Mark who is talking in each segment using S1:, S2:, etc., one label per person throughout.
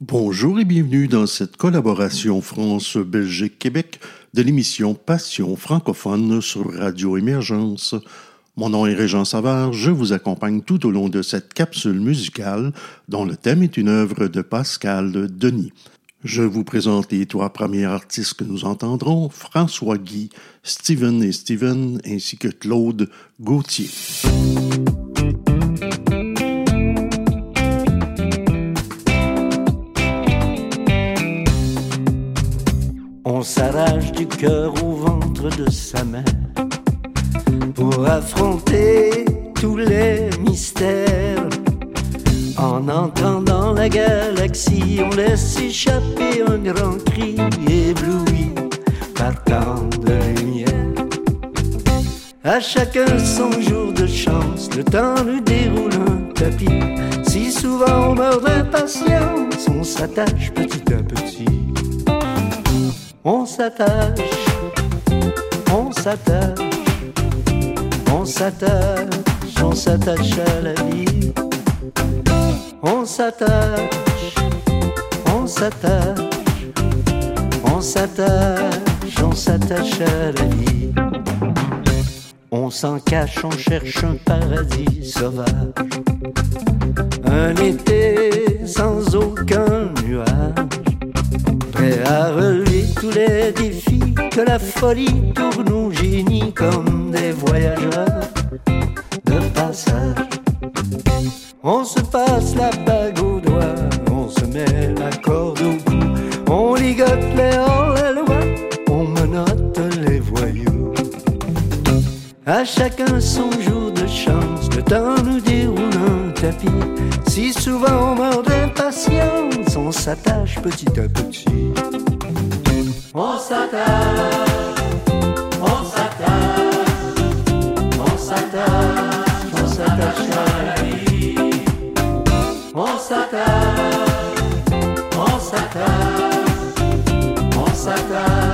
S1: Bonjour et bienvenue dans cette collaboration France-Belgique-Québec de l'émission Passion francophone sur Radio Émergence. Mon nom est Régent Savard, je vous accompagne tout au long de cette capsule musicale dont le thème est une œuvre de Pascal Denis. Je vous présente les trois premiers artistes que nous entendrons, François Guy, Steven et Steven, ainsi que Claude Gauthier.
S2: On s'arrache du cœur au ventre de sa mère pour affronter tous les mystères. En entrant dans la galaxie, on laisse échapper un grand cri ébloui par tant de lumière. À chacun son jour de chance, le temps nous déroule un tapis. Si souvent on meurt d'impatience, on s'attache petit à petit. On s'attache, on s'attache, on s'attache, on s'attache à la vie. On s'attache, on s'attache, on s'attache, on s'attache à la vie. On s'en cache, on cherche un paradis sauvage. Un été sans aucun nuage prêt à relever tous les défis que la folie tourne au génie comme des voyageurs de passage. On se passe la bague au doigt, on se met la corde au cou, on ligote les hors-la-loi, on menotte les voyous. À chacun son jour de chance, le temps nous déroule un tapis. Si souvent on meurt d'impatience, on s'attache petit à petit. On s'attache, on s'attache, on s'attache, on s'attache à la vie. On s'attache, on s'attache, on s'attache,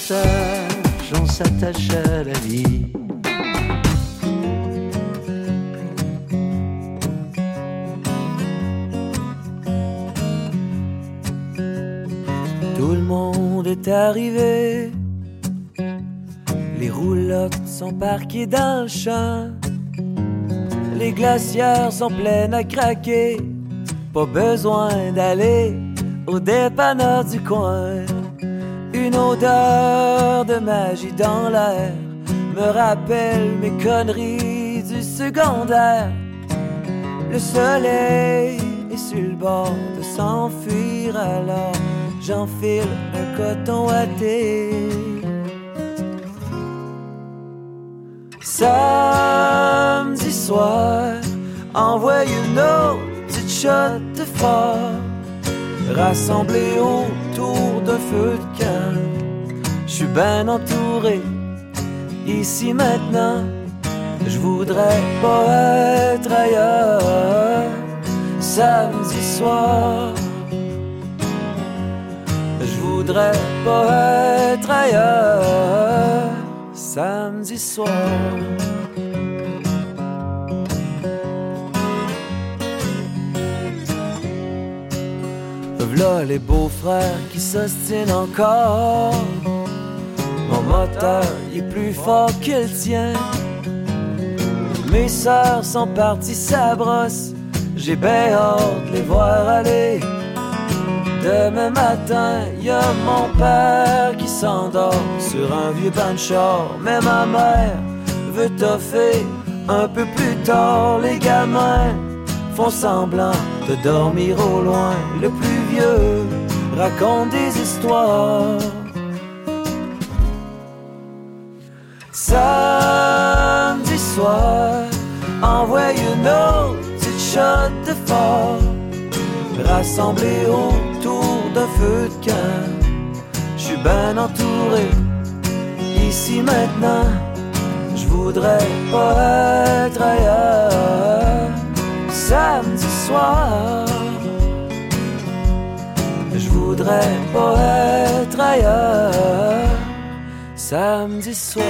S2: s'attache, on s'attache à la vie.
S3: Tout le monde est arrivé. Les roulottes sont parquées le champ. Les glacières sont pleines à craquer. Pas besoin d'aller au dépanneur du coin. Une odeur de magie dans l'air me rappelle mes conneries du secondaire. Le soleil est sur le bord de s'enfuir alors j'enfile un coton thé. Samedi soir, envoie une autre petite shot de fort, rassemblés autour feu de camp. Je suis bien entouré, ici maintenant, je voudrais pas être ailleurs. Samedi soir, je voudrais pas être ailleurs. Samedi soir. Les beaux-frères qui s'ostinent encore. Mon moteur est plus fort que le tien. Mes sœurs sont parties sa brosse, j'ai bien hâte de les voir aller. Demain matin, y a mon père qui s'endort sur un vieux char. Mais ma mère veut toffer un peu plus tard. Les gamins font semblant de dormir au loin. Le plus vieux raconte des histoires. Samedi soir, envoie une autre petite shot de fort. Rassemblés autour d'un feu de camp. Je suis bien entouré, ici maintenant. Je voudrais pas être ailleurs. Samedi soir, je voudrais pas être ailleurs. Samedi soir,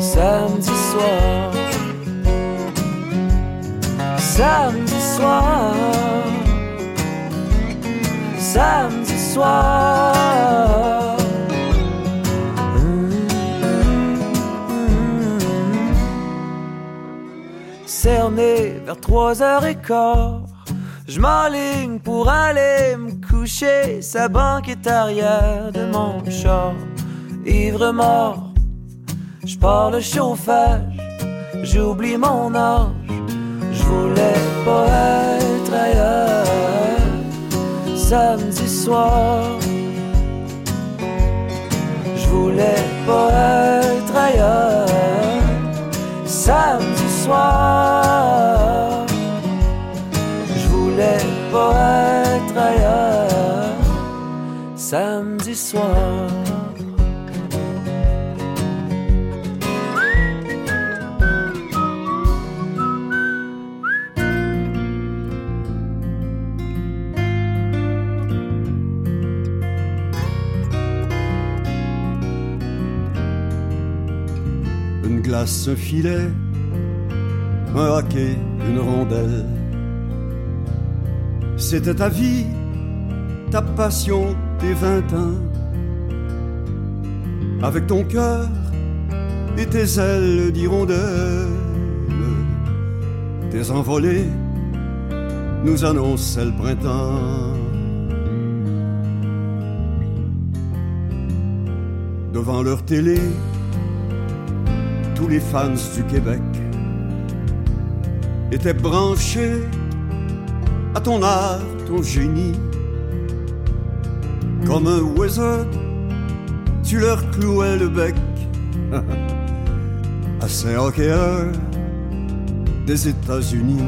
S3: samedi soir, samedi soir, samedi soir. Cerné vers trois heures et quart, je m'enligne pour aller me coucher. Sa banque est arrière de mon char, ivre mort. Je pars le chauffage, j'oublie mon âge. Je voulais pas être ailleurs. Samedi soir, je voulais pas être ailleurs. Samedi soir, pas être ailleurs. Samedi soir.
S4: Une glace, un filet, un hockey, une rondelle. C'était ta vie, ta passion, tes vingt ans. Avec ton cœur et tes ailes d'hirondelle, tes envolées nous annonçaient le printemps. Devant leur télé, tous les fans du Québec étaient branchés ton art, ton génie. Comme un wizard, tu leur clouais le bec à ces hockeyeurs des États-Unis.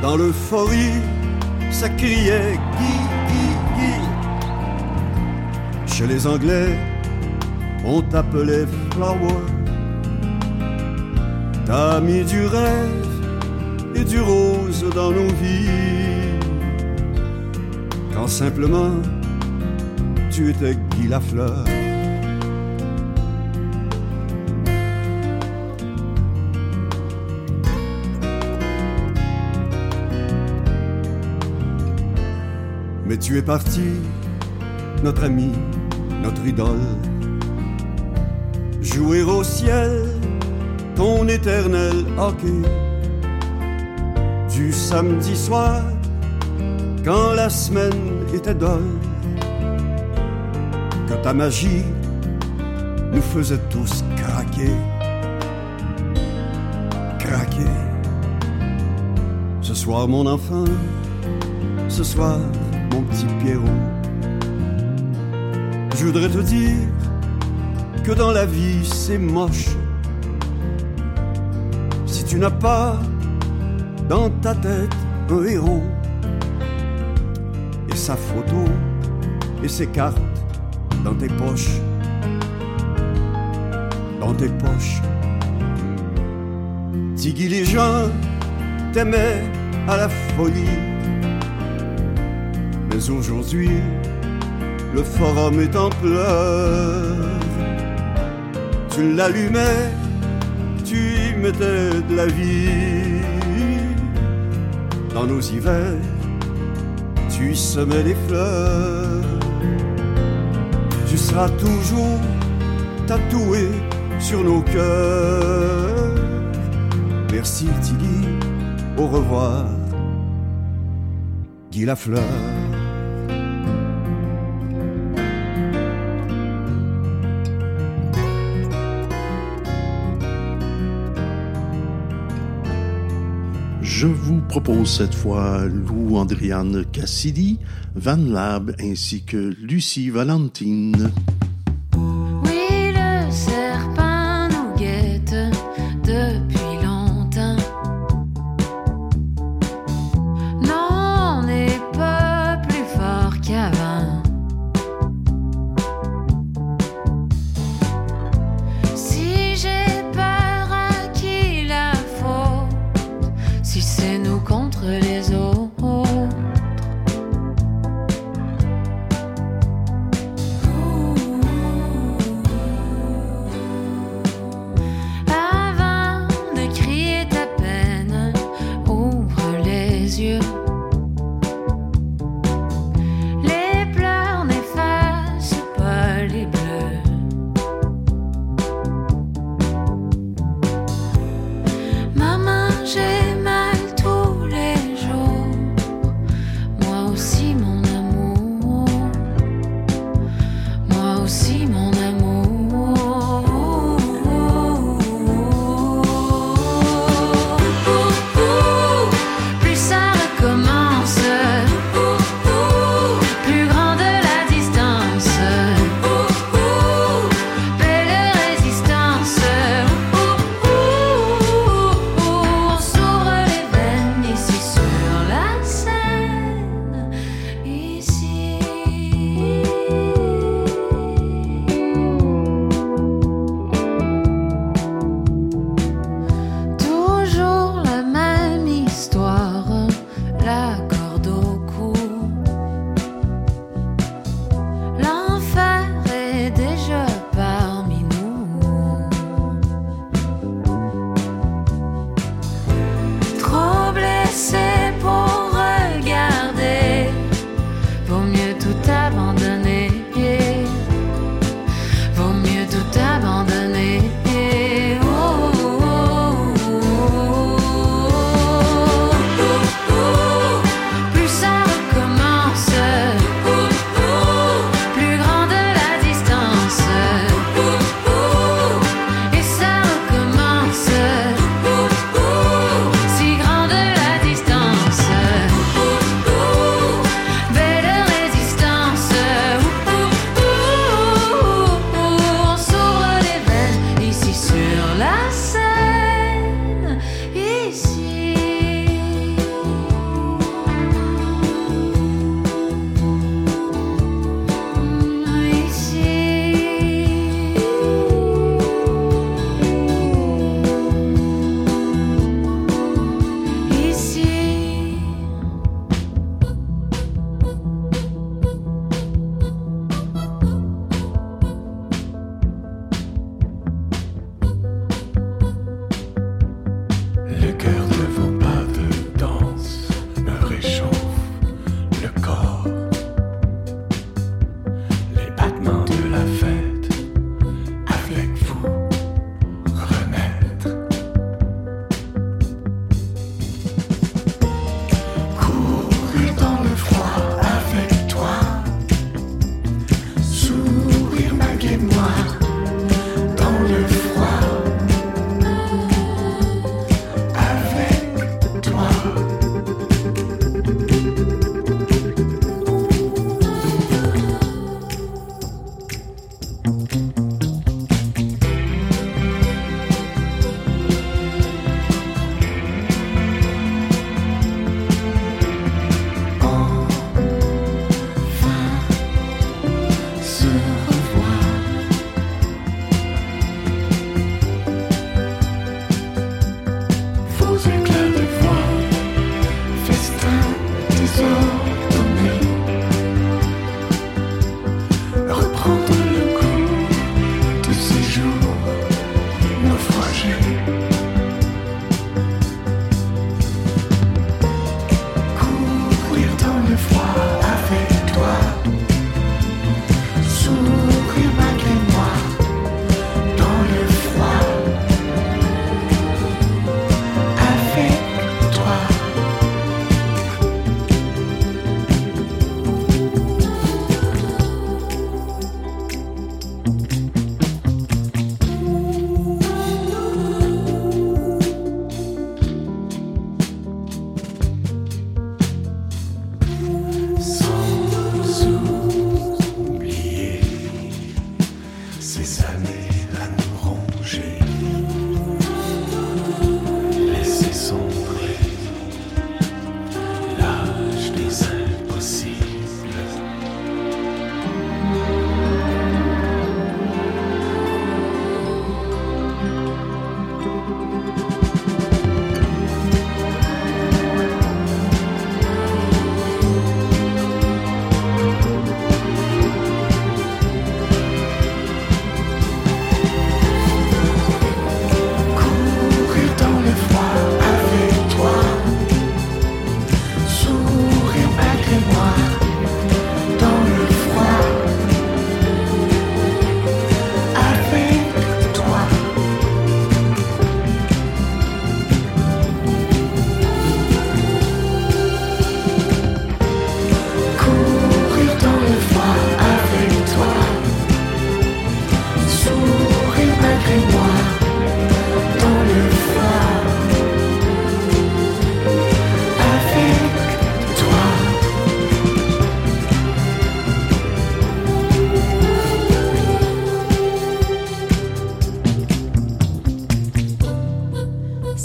S4: Dans l'euphorie, ça criait Guy, Guy, Guy. Chez les Anglais, on t'appelait Flower. T'as mis du rêve et du rose dans nos vies. Quand simplement tu étais Guy Lafleur. Mais tu es parti, notre ami, notre idole. Jouer au ciel ton éternel hockey. Du samedi soir, quand la semaine était dolle, que ta magie nous faisait tous craquer. Craquer. Ce soir, mon enfant, ce soir, mon petit Pierrot. Je voudrais te dire que dans la vie c'est moche. Tu n'as pas dans ta tête un héros et sa photo et ses cartes dans tes poches, dans tes poches. Tiggy les gens t'aimaient à la folie. Mais aujourd'hui, le forum est en pleurs. Tu l'allumais, mettait de la vie. Dans nos hivers, tu semais les fleurs. Tu seras toujours tatoué sur nos cœurs. Merci Tilly, au revoir, dit la fleur.
S5: Je vous propose cette fois Lou Andriane Cassidy, Van Lab ainsi que Lucie Valentine.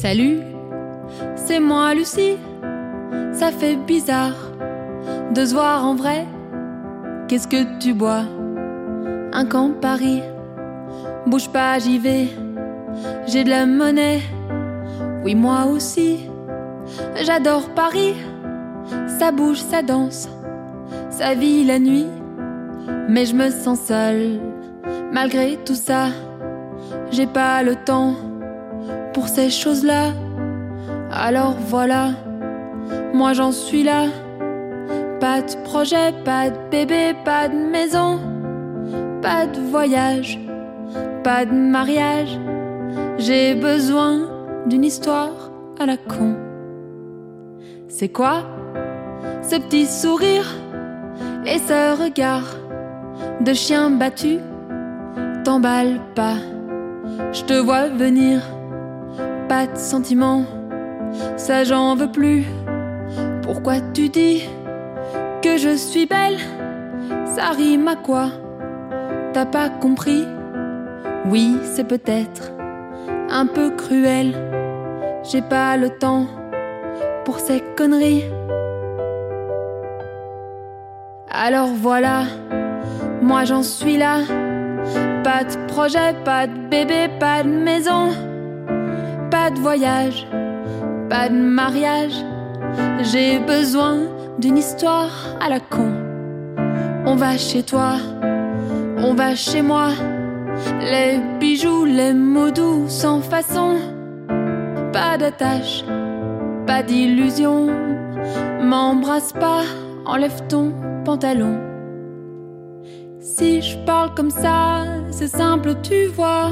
S6: Salut, c'est moi Lucie. Ça fait bizarre de se voir en vrai. Qu'est-ce que tu bois? Un camp Paris. Bouge pas, j'y vais. J'ai de la monnaie. Oui, moi aussi. J'adore Paris. Ça bouge, ça danse. Ça vit la nuit. Mais je me sens seule. Malgré tout ça, j'ai pas le temps ces choses-là. Alors voilà, moi j'en suis là. Pas de projet, pas de bébé, pas de maison, pas de voyage, pas de mariage. J'ai besoin d'une histoire à la con. C'est quoi ce petit sourire et ce regard de chien battu? T'emballe pas, je te vois venir, pas de sentiments, ça j'en veux plus. Pourquoi tu dis que je suis belle? Ça rime à quoi? T'as pas compris? Oui, c'est peut-être un peu cruel. J'ai pas le temps pour ces conneries. Alors voilà, moi j'en suis là. Pas de projet, pas de bébé, pas de maison, de voyage, pas de mariage. J'ai besoin d'une histoire à la con. On va chez toi, on va chez moi. Les bijoux, les mots doux sans façon. Pas d'attache, pas d'illusion. M'embrasse pas, enlève ton pantalon. Si je parle comme ça, c'est simple, tu vois.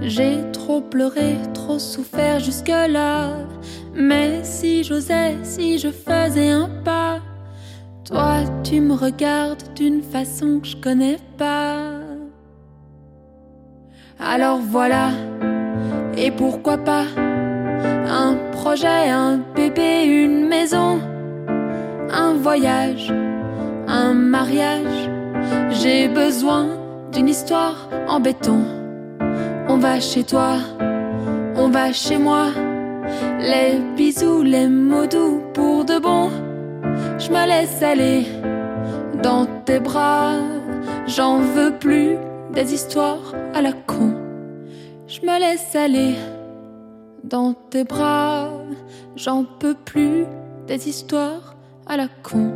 S6: J'ai trop pleuré, souffert jusque-là. Mais si j'osais, si je faisais un pas, toi tu me regardes d'une façon que je connais pas. Alors voilà, et pourquoi pas un projet, un bébé, une maison, un voyage, un mariage. J'ai besoin d'une histoire en béton. On va chez toi, on va chez moi. Les bisous, les mots doux pour de bon. Je me laisse aller dans tes bras. J'en veux plus des histoires à la con. Je me laisse aller dans tes bras. J'en peux plus des histoires à la con.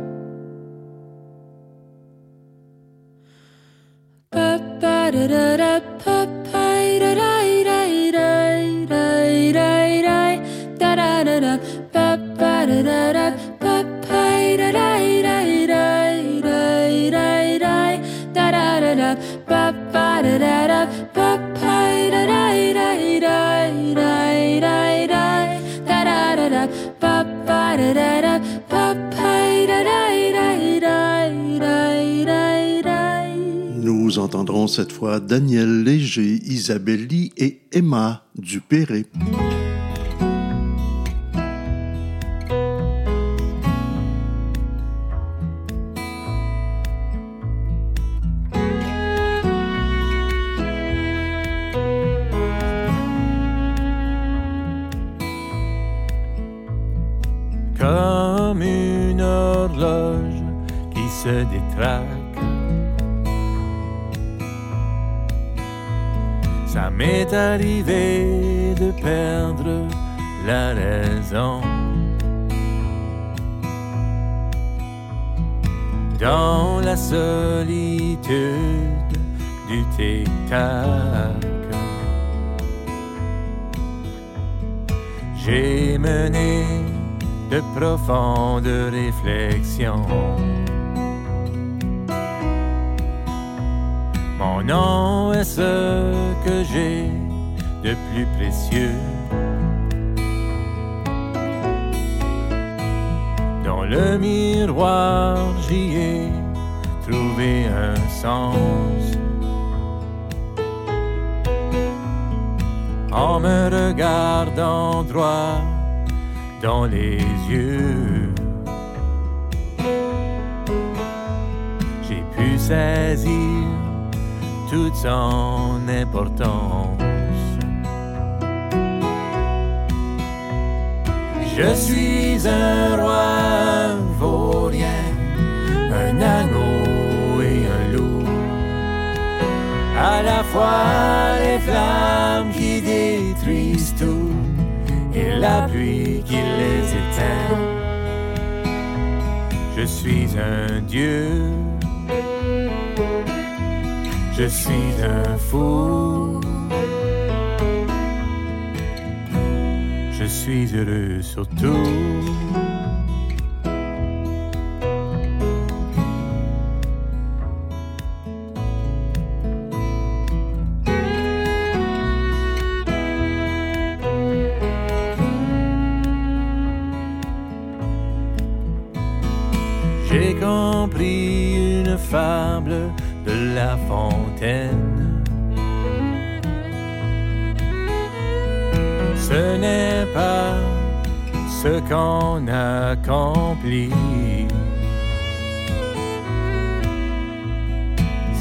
S1: Nous entendrons cette fois Daniel Léger, Isabelle Lee et Emma Dupéré.
S7: Comme une horloge qui se détraque. Ça m'est arrivé de perdre la raison. Dans la solitude du tic-tac. J'ai mené de profondes réflexions. Mon nom est ce que j'ai de plus précieux. Dans le miroir, j'y ai trouvé un sens. En me regardant droit dans les yeux. J'ai pu saisir toute son importance. Je suis un roi vaurien, un agneau et un loup. À la fois les flammes qui détruisent tout la pluie qui les éteint. Je suis un dieu, je suis un fou. Je suis heureux surtout. La Fontaine. Ce n'est pas ce qu'on accomplit.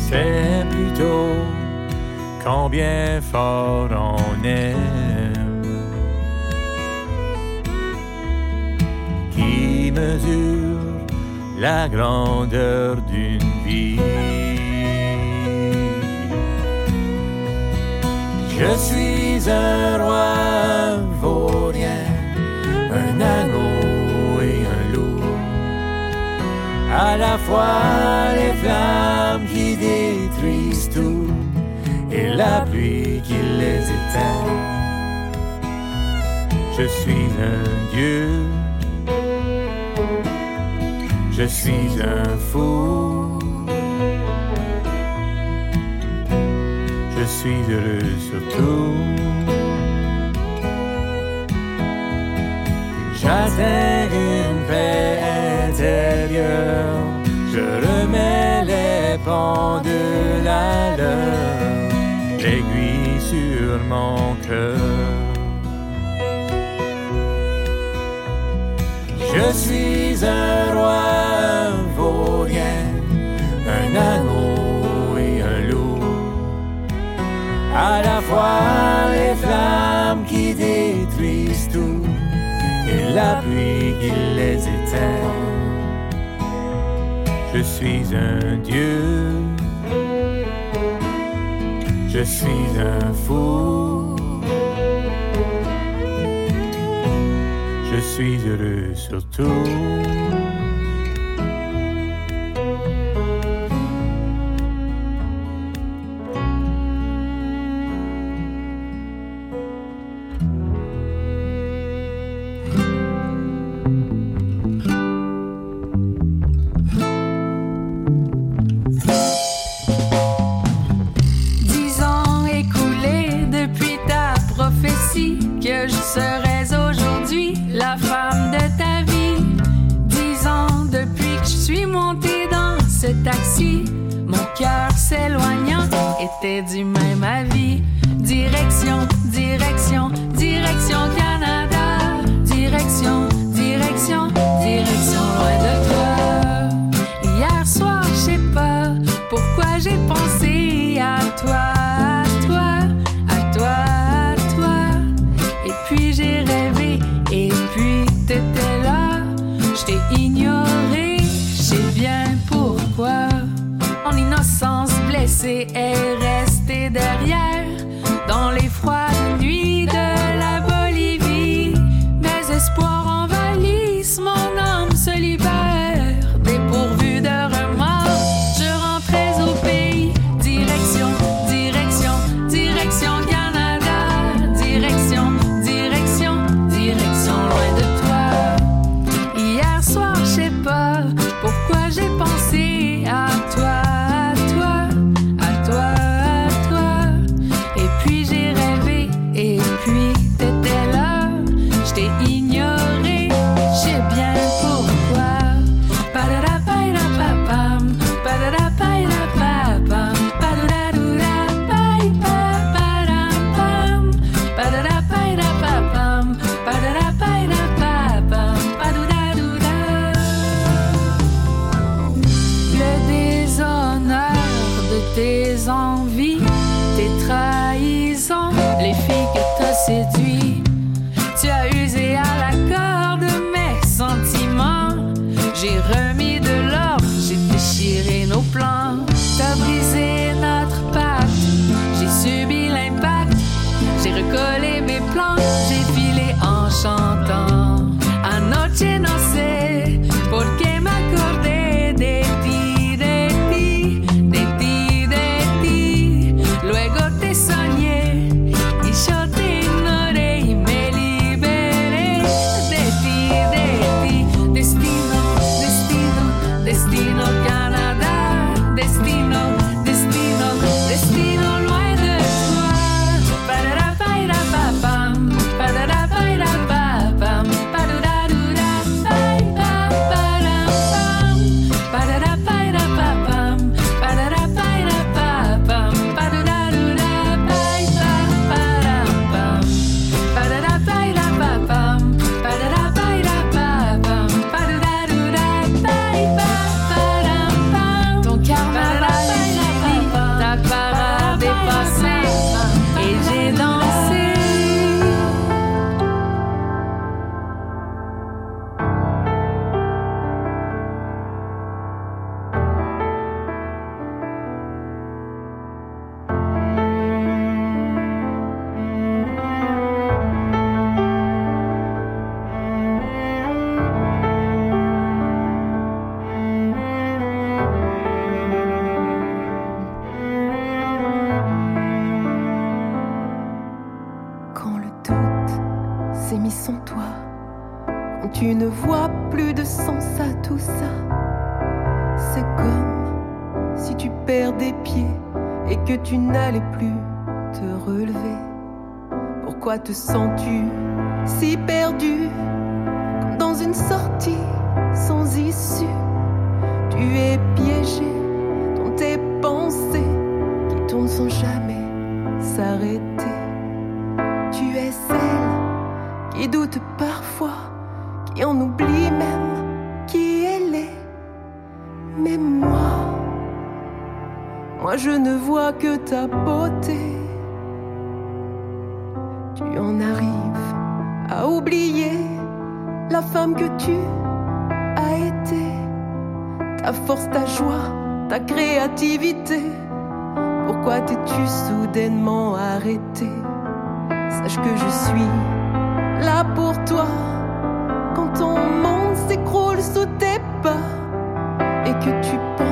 S7: C'est plutôt combien fort on aime qui mesure la grandeur d'une vie. Je suis un roi vaurien, un agneau et un loup. À la fois les flammes qui détruisent tout et la pluie qui les éteint. Je suis un dieu, je suis un fou. Suis heureux surtout. J'atteins une paix intérieure. Je remets les pendules à l'heure. L'aiguille sur mon cœur. Je suis un roi vaurien, un agneau À la fois les flammes qui détruisent tout et la pluie qui les éteint. Je suis un dieu, je suis un fou. Je suis heureux surtout.
S8: Moi je ne vois que ta beauté. Tu en arrives à oublier la femme que tu as été. Ta force, ta joie, ta créativité. Pourquoi t'es-tu soudainement arrêté? Sache que je suis là pour toi quand ton monde s'écroule sous tes pas et que tu penses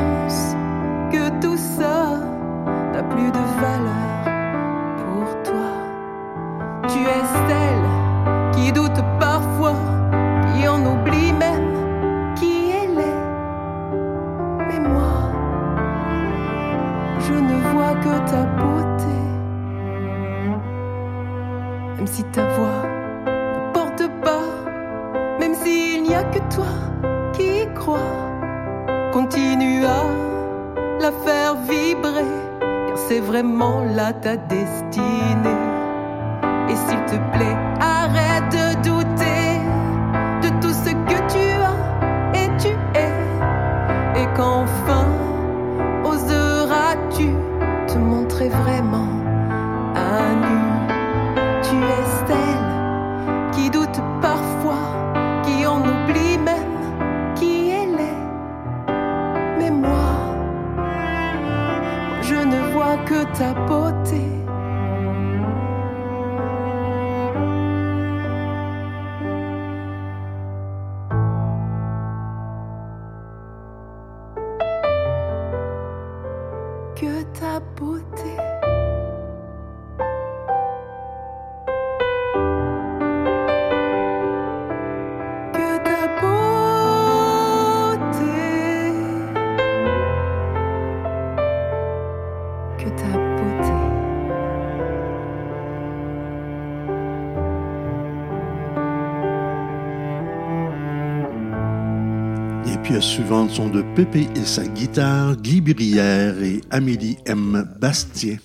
S8: Son de
S1: Pépé et sa guitare, Guy Brière et Amélie M. Bastien.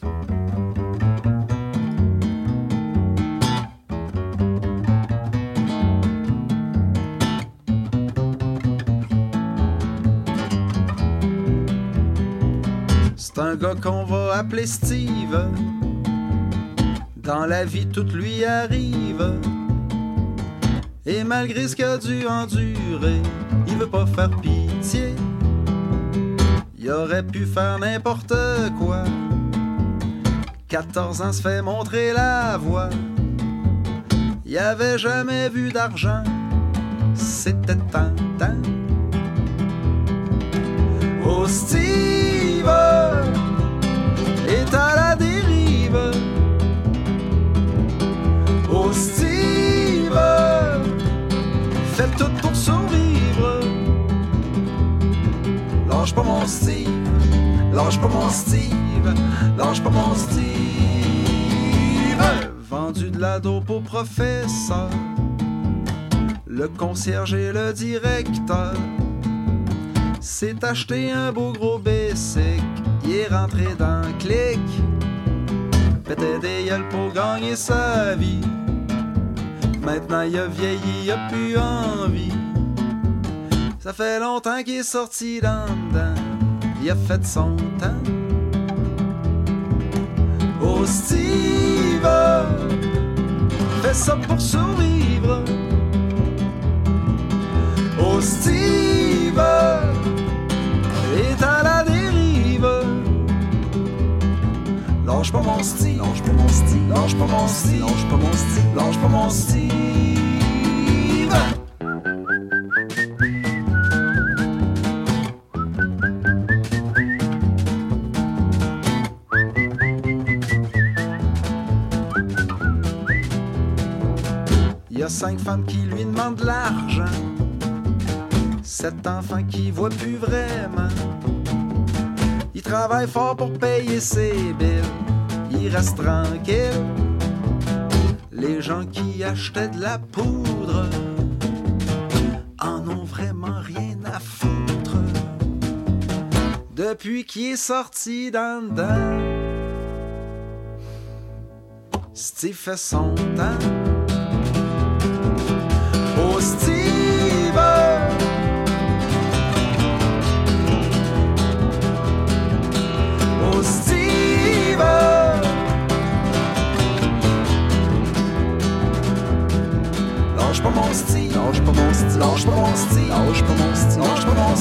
S9: C'est un gars qu'on va appeler Steve. Dans la vie, tout lui arrive. Et malgré ce qu'il a dû endurer, il veut pas faire pire. Aurait pu faire n'importe quoi. 14 ans se fait montrer la voie. Il avait jamais vu d'argent, professeur, le concierge et le directeur. s'est acheté un beau gros basic, il est rentré dans le clic. Pétait des gueules pour gagner sa vie. Maintenant il a vieilli, il a plus envie. Ça fait longtemps qu'il est sorti dans dedans, il a fait son temps. Oh Steve, fais ça pour survivre. Oh Steve, est à la dérive. Lâche pas mon style, lâche pas mon style, lâche pas mon style, lâche pas mon style, lâche pas mon style. Cinq femmes qui lui demandent de l'argent. Cet enfant qui voit plus vraiment. Il travaille fort pour payer ses billes. Il reste tranquille. Les gens qui achetaient de la poudre en ont vraiment rien à foutre. Depuis qu'il est sorti d'en dedans, Steve fait son temps. Oh Steve Oh Steve Lâche pas mon style Lâche pas mon style Lâche pas mon style Lâche pas mon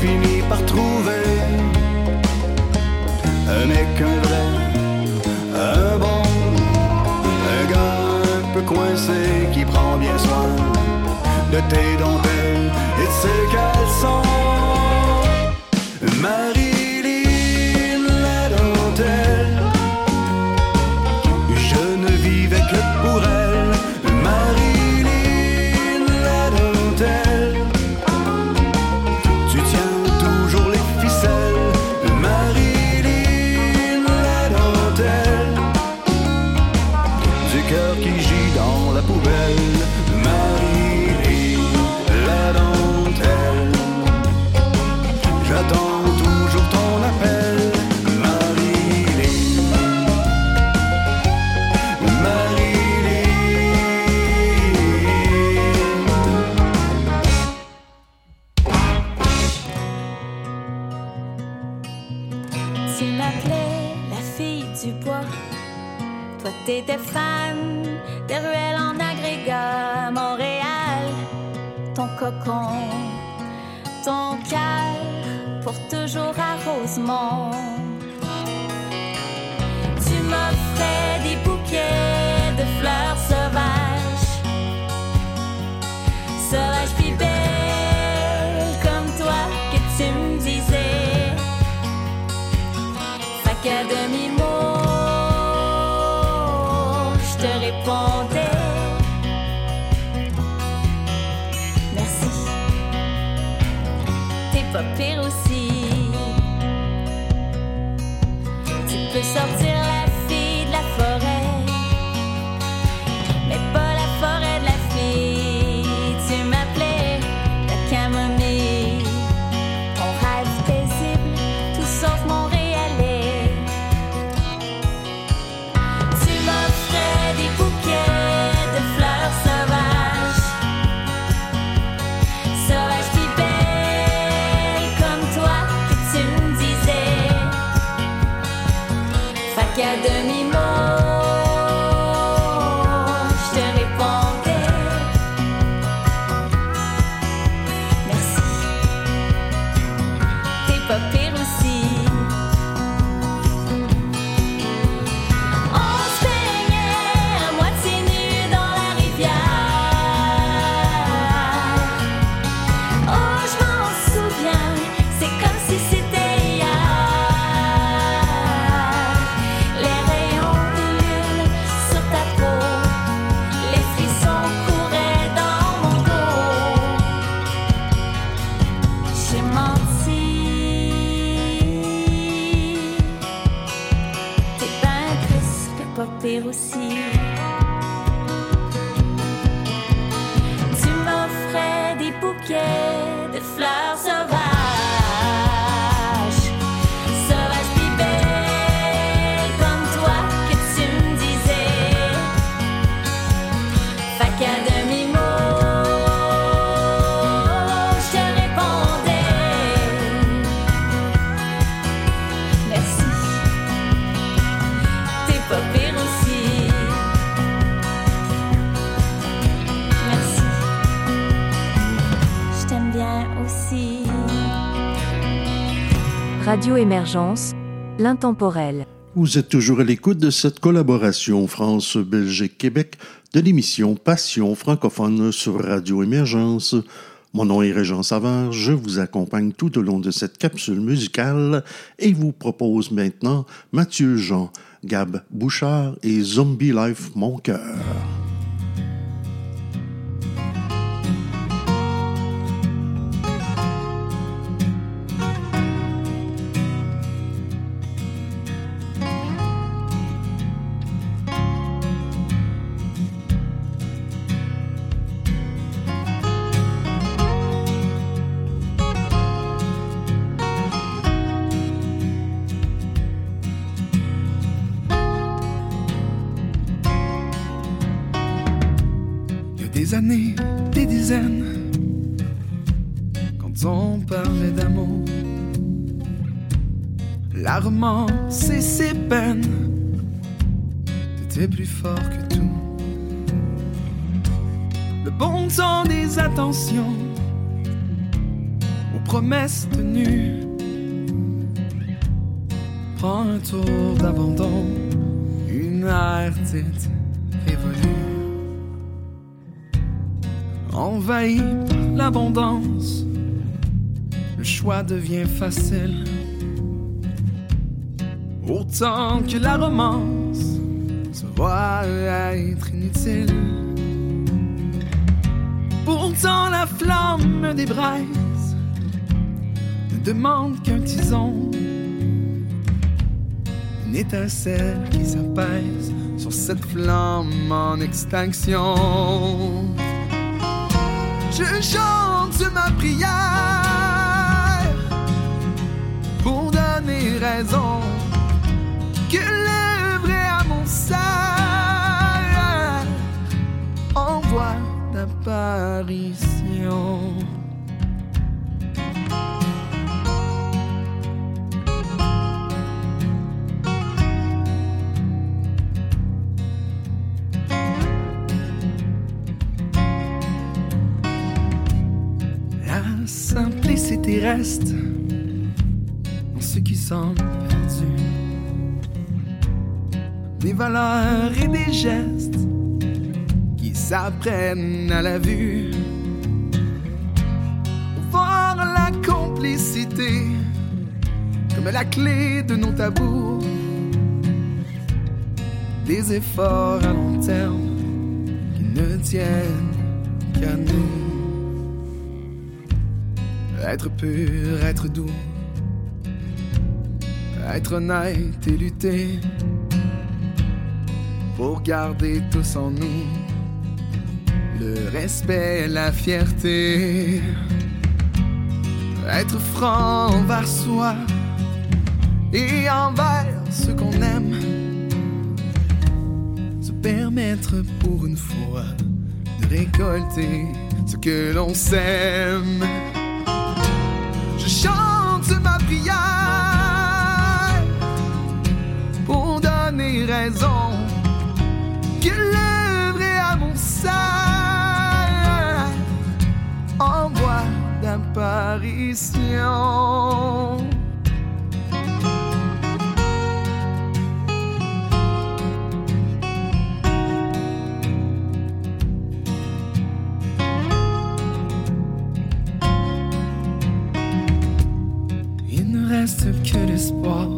S4: fini par trouver un mec, un vrai, un bon, un gars un peu coincé qui prend bien soin de tes dentelles et de ses caleçons.
S10: Marie
S11: Radio Émergence, l'intemporel.
S1: Vous êtes toujours à l'écoute de cette collaboration France-Belgique-Québec de l'émission Passion francophone sur Radio Émergence. Mon nom est Régent Savard, je vous accompagne tout au long de cette capsule musicale et vous propose maintenant Mathieu Jean, Gab Bouchard et Zombie Life Mon Cœur.
S12: Devient facile. Autant que la romance se voit être inutile. Pourtant la flamme des braises ne demande qu'un tison. Une étincelle qui s'apaise sur cette flamme en extinction. Je chante ma prière que l'œuvre est à mon sein en voie d'apparition. La simplicité reste dans ce qui semble perdu. Des valeurs et des gestes qui s'apprennent à la vue. Voir la complicité comme la clé de nos tabous. Des efforts à long terme qui ne tiennent qu'à nous. Être pur, être doux, être honnête et lutter pour garder tous en nous le respect, la fierté. Être franc envers soi et envers ceux qu'on aime. Se permettre pour une fois de récolter ce que l'on sème. Je chante Il ne reste que l'espoir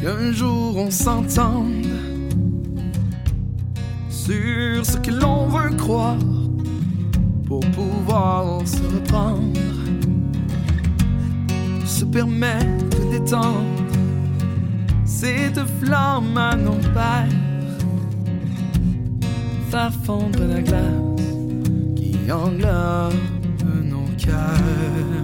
S12: qu'un jour on s'entende sur ce que l'on veut croire pour pouvoir se reprendre, se permettre d'étendre cette flamme à nos pères, faire fondre la glace qui englobe nos cœurs.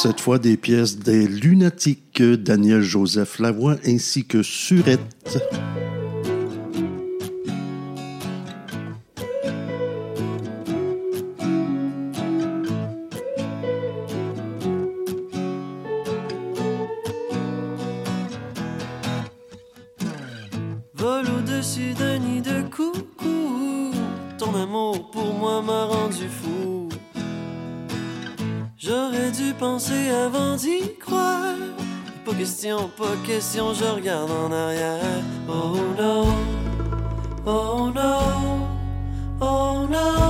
S1: Cette fois des pièces des Lunatiques, Daniel Joseph Lavoie ainsi que Surette.
S3: Penser avant d'y croire. Pas question, pas question, je regarde en arrière. Oh non, oh non, oh non,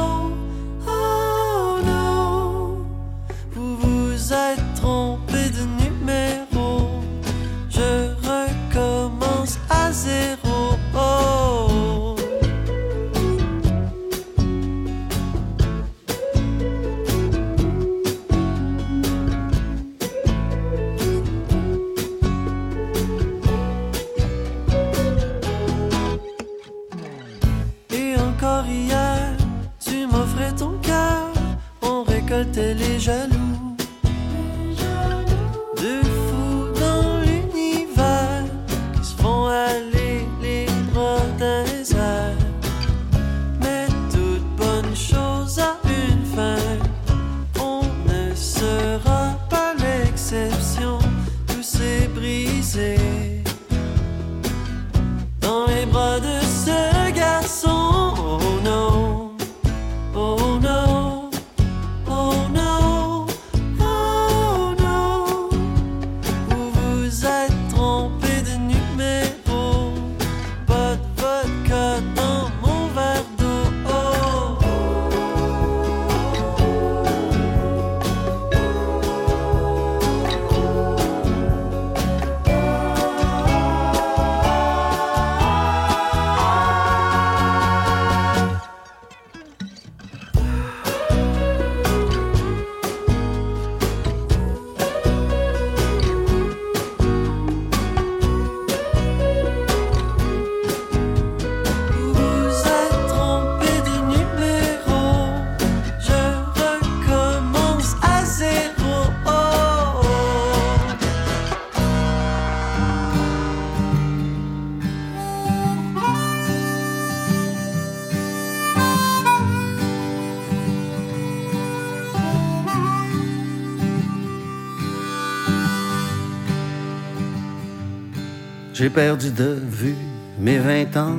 S13: J'ai perdu de vue mes vingt ans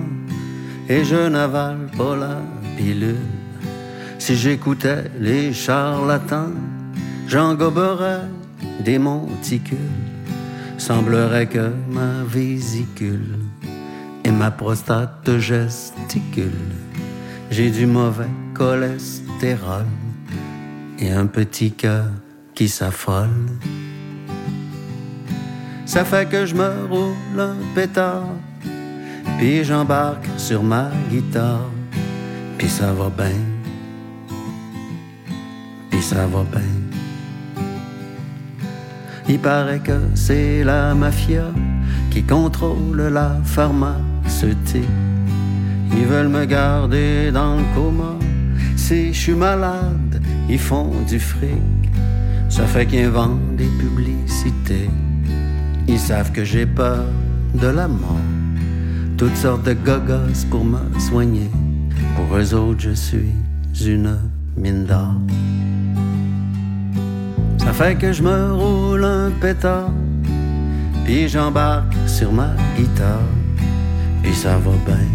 S13: et je n'avale pas la pilule. Si j'écoutais les charlatans, j'en goberais des monticules. Semblerait que ma vésicule et ma prostate gesticule. J'ai du mauvais cholestérol et un petit cœur qui s'affole. Ça fait que je me roule un pétard, puis j'embarque sur ma guitare, puis ça va bien, puis ça va bien. Il paraît que c'est la mafia qui contrôle la pharmaceutique. Ils veulent me garder dans le coma. Si je suis malade, ils font du fric. Ça fait qu'ils inventent des publicités. Ils savent que j'ai peur de la mort. Toutes sortes de gogos pour me soigner. Pour eux autres, je suis une mine d'or. Ça fait que je me roule un pétard. Puis j'embarque sur ma guitare. Puis ça va bien.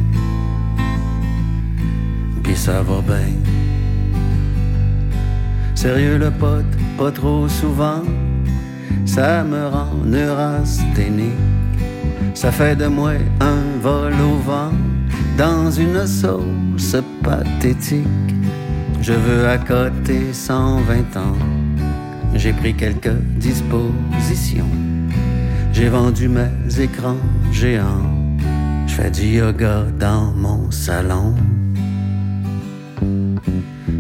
S13: Puis ça va bien. Sérieux le pote, pas trop souvent. Ça me rend neurasthénique. Ça fait de moi un vol au vent dans une sauce pathétique. Je veux accoter 120 ans. J'ai pris quelques dispositions. J'ai vendu mes écrans géants. Je fais du yoga dans mon salon.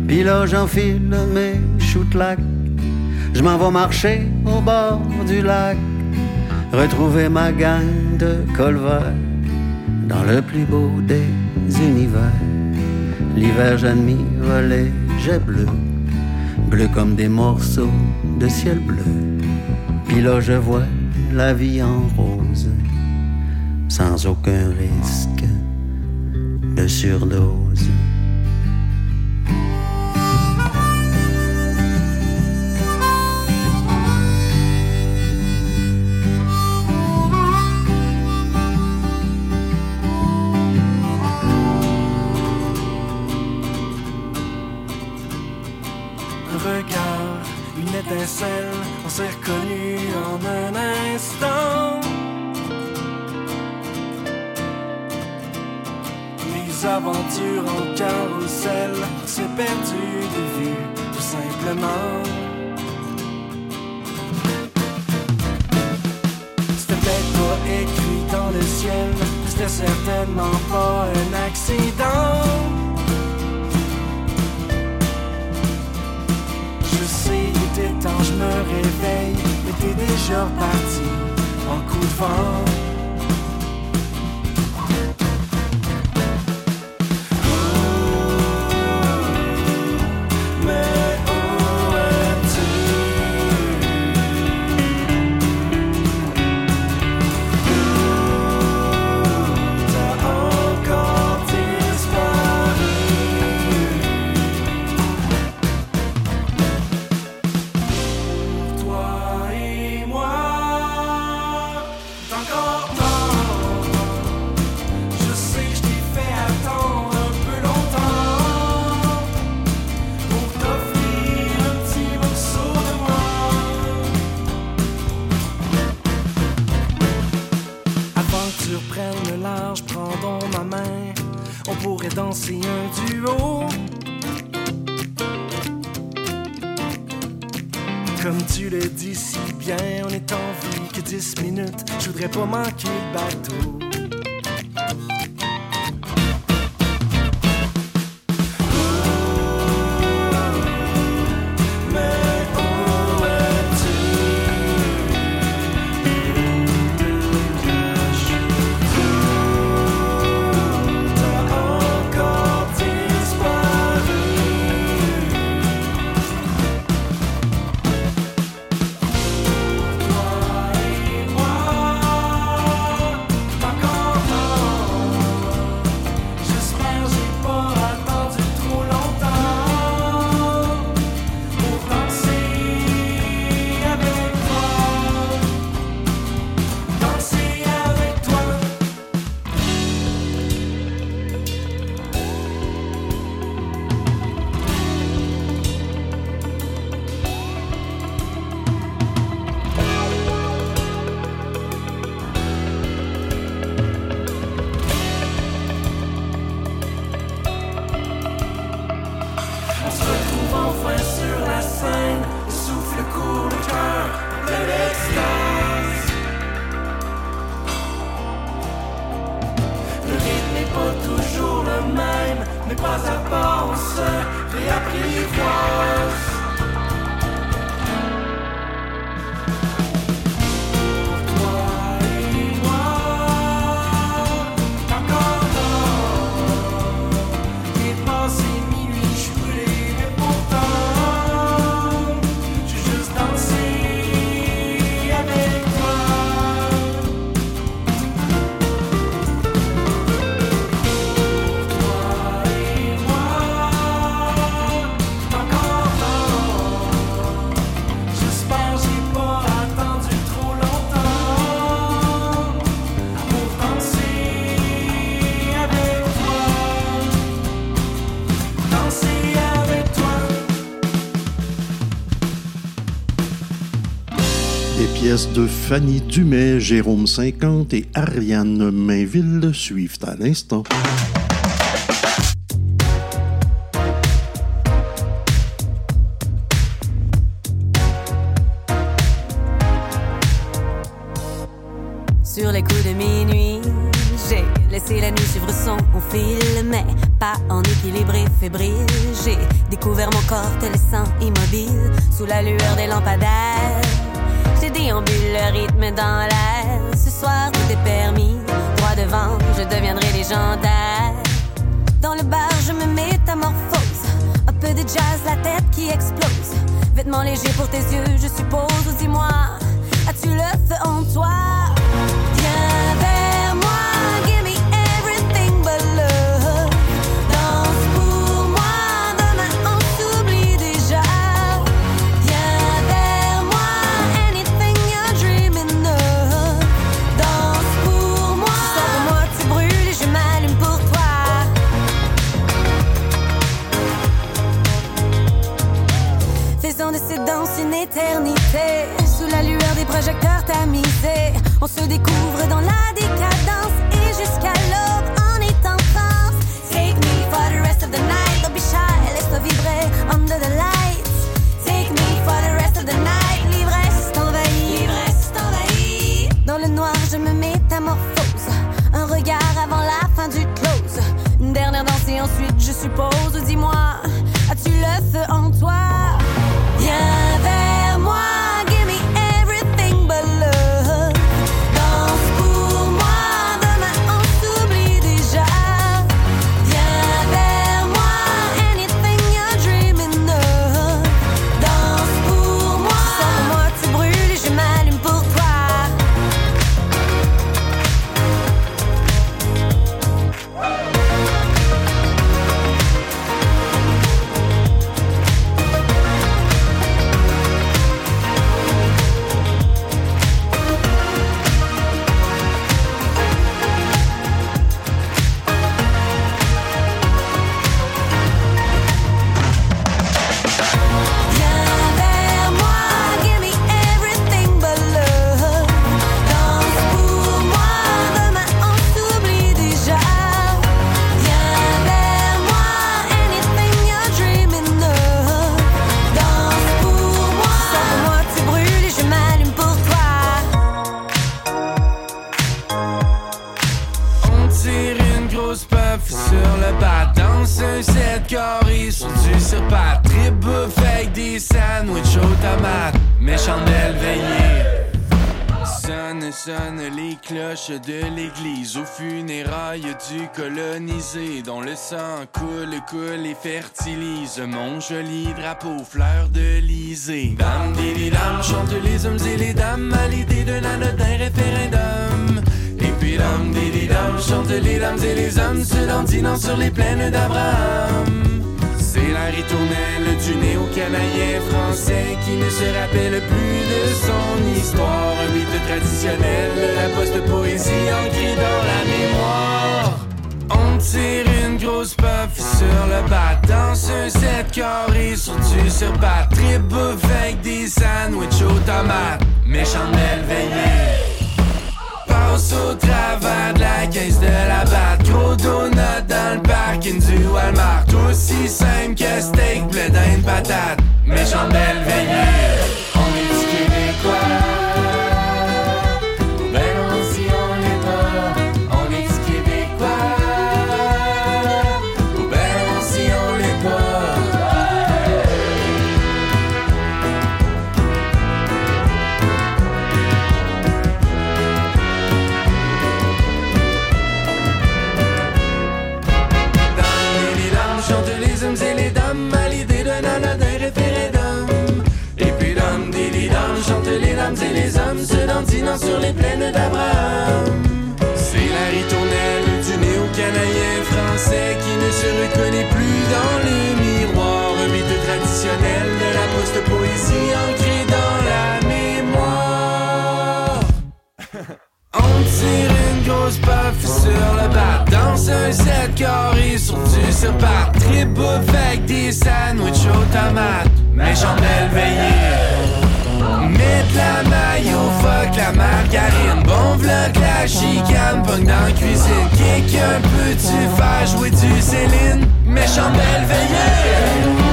S13: Puis là, j'enfile mes shootlacs. Je m'en vais marcher au bord du lac, retrouver ma gang de colvert dans le plus beau des univers. L'hiver, j'admire les jets bleus, bleus comme des morceaux de ciel bleu. Puis là, je vois la vie en rose, sans aucun risque de surdose.
S4: on s'est reconnus en un instant. Les aventures en carousel, on s'est perdu de vue, tout simplement. C'était pas écrit dans le ciel, c'était certainement pas un accident. Attends, je me réveille, mais t'es déjà parti en coup de vent. tomate de
S14: Fanny Dumais, Jérôme 50 et Ariane Mainville suivent à l'instant.
S15: Fertilise Mon joli drapeau fleur de lysée Dame, didi, dame, chantent les hommes et les dames À l'idée d'un anodin référendum et puis dam didi dam chantent les dames et les hommes se dandinant sur les plaines d'Abraham. C'est la ritournelle du néo-canadien français qui ne se rappelle plus de son histoire. Un mythe traditionnel de la post-poésie ancrée dans la mémoire. On tire une grosse puff sur le bas Danse un set carré sur du surbat Trip bouffe avec des sandwichs aux tomates Mes chandelles veillées passe au travers de la caisse de la batte. Gros donut dans le parking du Walmart. Aussi simple que steak, blé patate. Mes chandelles se dandinant sur les plaines d'Abraham. C'est la ritournelle du néo-canadien français qui ne se reconnaît plus dans le miroir. Un mythe traditionnel de la post-poésie ancrée dans la mémoire. On tire une grosse puff sur le bas Danse un set carré sur du surpat Trip avec des sandwichs aux tomates Mes chandelles veillées Mets de la mayo, fuck la margarine. Bon vlog la chicane, punk dans la cuisine. Kick un peu, tu fais jouer du Céline. Mes chandelles veillées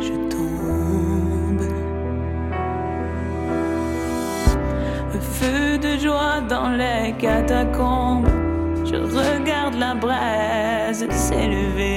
S1: je tombe. Un feu de joie dans les catacombes, je regarde la braise s'élever.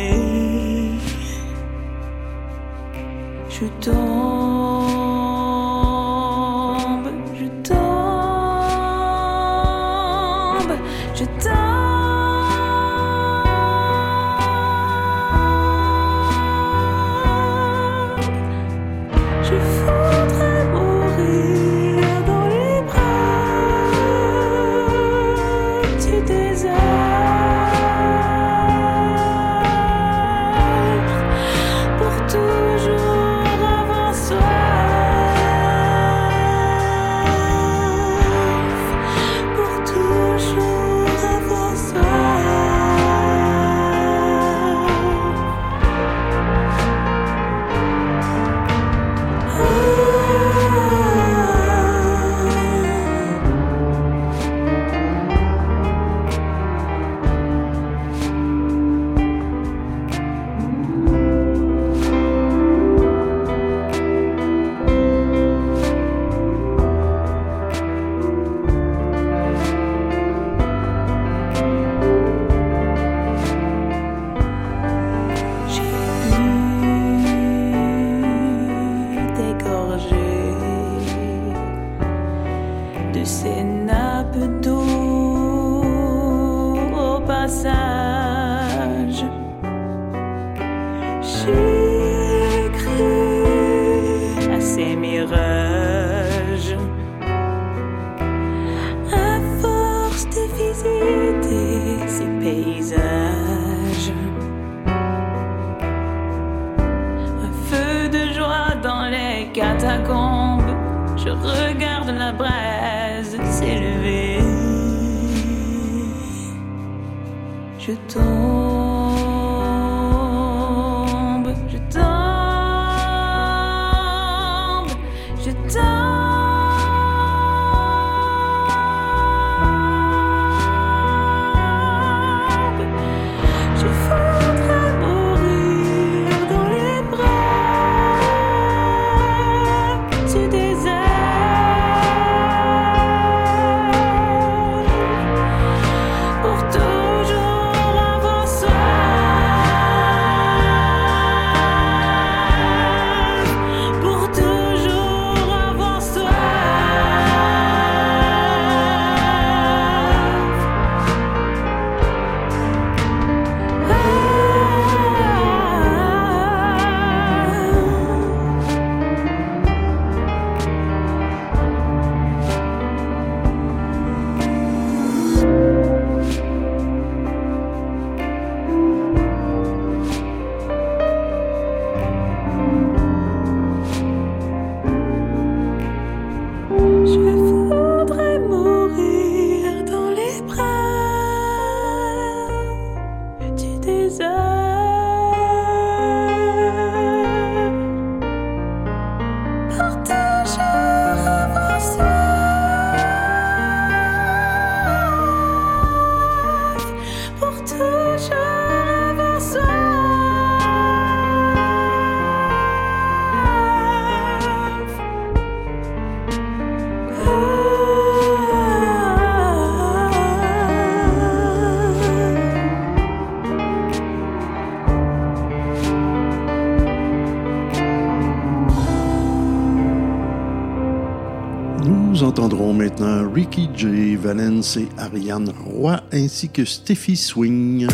S16: Valence et Ariane Roy ainsi que Steffi Swing.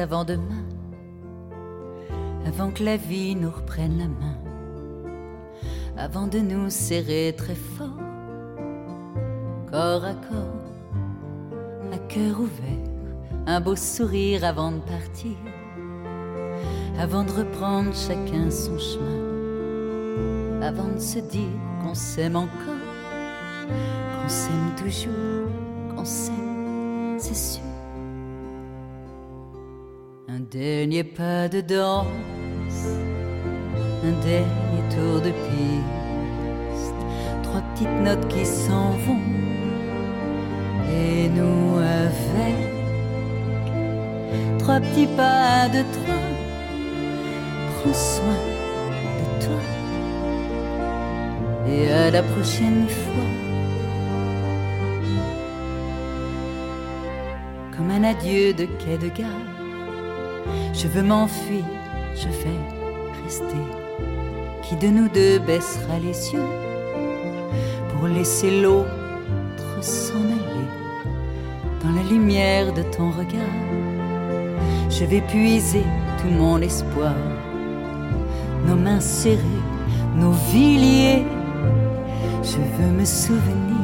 S17: Avant demain, avant que la vie nous reprenne la main, avant de nous serrer très fort, corps à corps, à cœur ouvert, un beau sourire avant de partir, avant de reprendre chacun son chemin, avant de se dire qu'on s'aime encore, qu'on s'aime toujours, qu'on s'aime, c'est sûr. Un dernier pas de danse, un dernier tour de piste, trois petites notes qui s'en vont, et nous avec. Trois petits pas de trois, prends soin de toi, et à la prochaine fois. Comme un adieu de quai de gare je veux m'enfuir, je vais rester. Qui de nous deux baissera les yeux pour laisser l'autre s'en aller dans la lumière de ton regard? Je vais puiser tout mon espoir, nos mains serrées, nos vies liées. Je veux me souvenir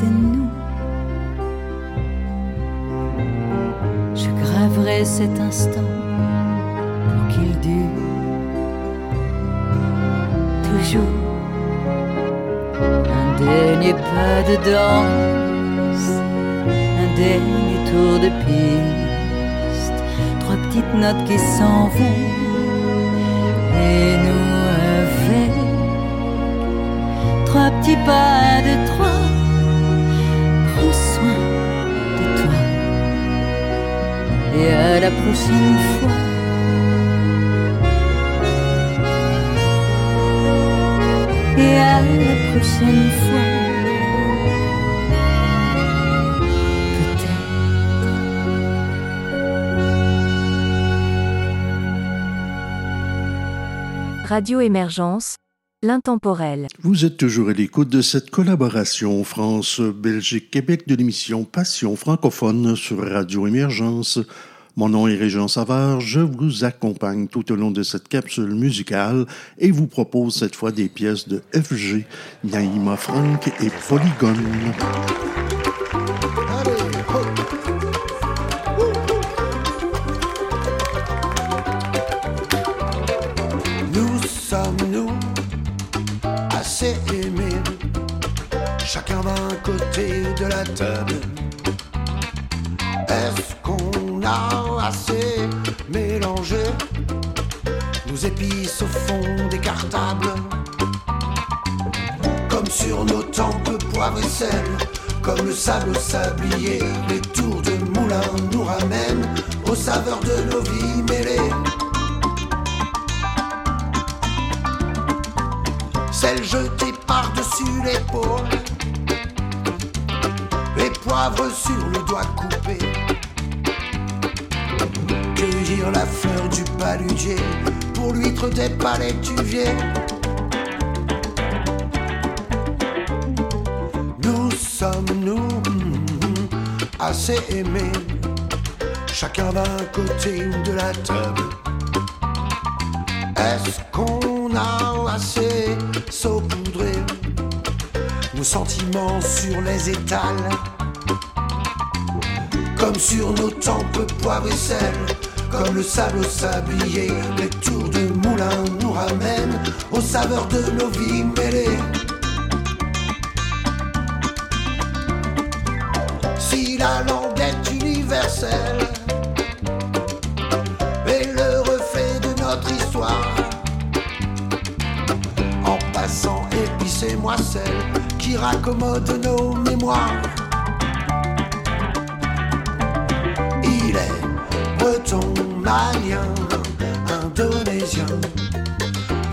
S17: de nous. Cet instant pour qu'il dure toujours. Un dernier pas de danse, un dernier tour de piste, trois petites notes qui s'en vont et nous avec trois petits pas de trois. Et à la prochaine fois. Et à la prochaine fois.
S11: Radio Émergence,
S1: Vous êtes toujours à l'écoute de cette collaboration France-Belgique-Québec de l'émission Passion francophone sur Radio Émergence. Mon nom est Régent Savard, je vous accompagne tout au long de cette capsule musicale et vous propose cette fois des pièces de FG, Naïma Frank et Polygone.
S18: Est-ce qu'on a assez mélangé nos épices au fond des cartables? Comme sur nos tempes poivre et sel, comme le sable au sablier, les tours de moulin nous ramènent aux saveurs de nos vies mêlées. Celle jetée par-dessus l'épaule, les poivres sur le doigt coupé. Cueillir la fleur du paludier pour l'huître des palais. Nous sommes nous mm, assez aimés, chacun d'un côté de la table. Est-ce qu'on a assez saupoudré? Nos sentiments sur les étals Comme sur nos tempes poivre et sel, comme le sable au sablier, les tours de moulin nous ramènent aux saveurs de nos vies mêlées. Si la langue est universelle et le reflet de notre histoire, en passant épices et moisselles qui raccommodent nos mémoires. Il est breton, malien, indonésien,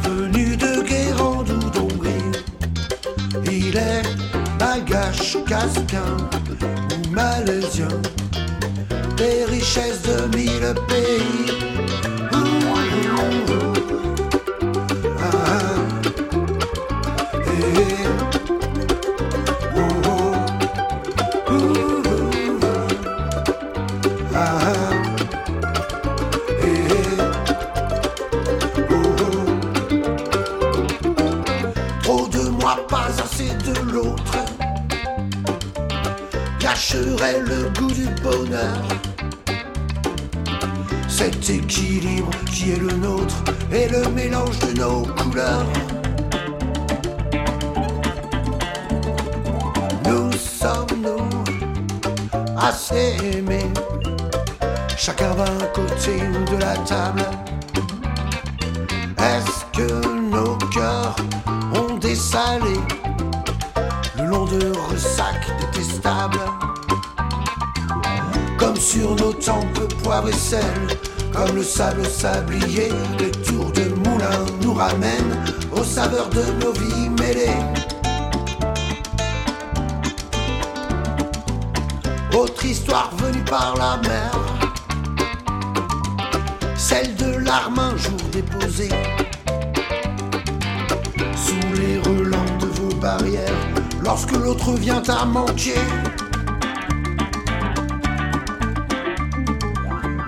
S18: venu de Guérande ou d'Hongrie. Il est malgache, caspien ou malaisien, des richesses de mille pays. De la table. Est-ce que nos cœurs ont dessalé le long de ressacs détestables? Comme sur nos tempes poivre et sel, comme le sable sablier, les tours de moulin nous ramènent aux saveurs de nos vies mêlées. Autre histoire venue par la mer, l'arme un jour déposée sous les relents de vos barrières lorsque l'autre vient à manquer.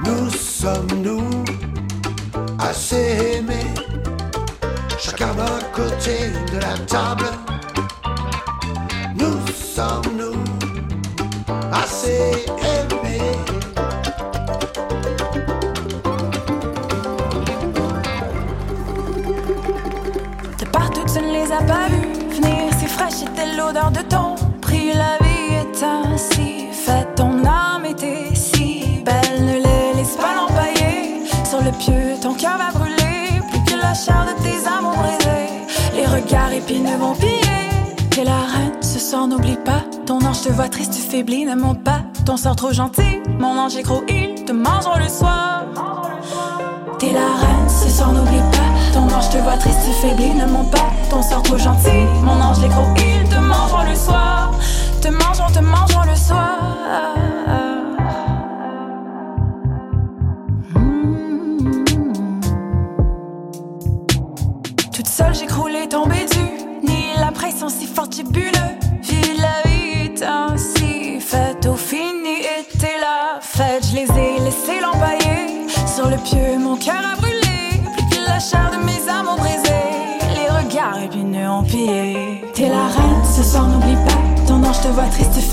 S18: Nous sommes nous assez aimés, chacun d'un côté de la table.
S6: De ton prix. La vie est ainsi faite, ton âme était si belle. Ne les laisse pas l'empailler sur le pieu, ton cœur va brûler. Plus que la chair de tes amours brisés, les regards épineux vont piller. T'es la reine, ce soir n'oublie pas. Ton ange te voit triste, tu faiblis, ne monte pas. Ton sort trop gentil, mon ange est gros, il te mangeront le soir. T'es la reine, ce soir n'oublie pas. Ton ange te voit triste, tu faiblis, ne monte pas. Ton sort trop gentil, mon ange est gros, te mangeront le soir. Te mangeront, te mangeront le soir.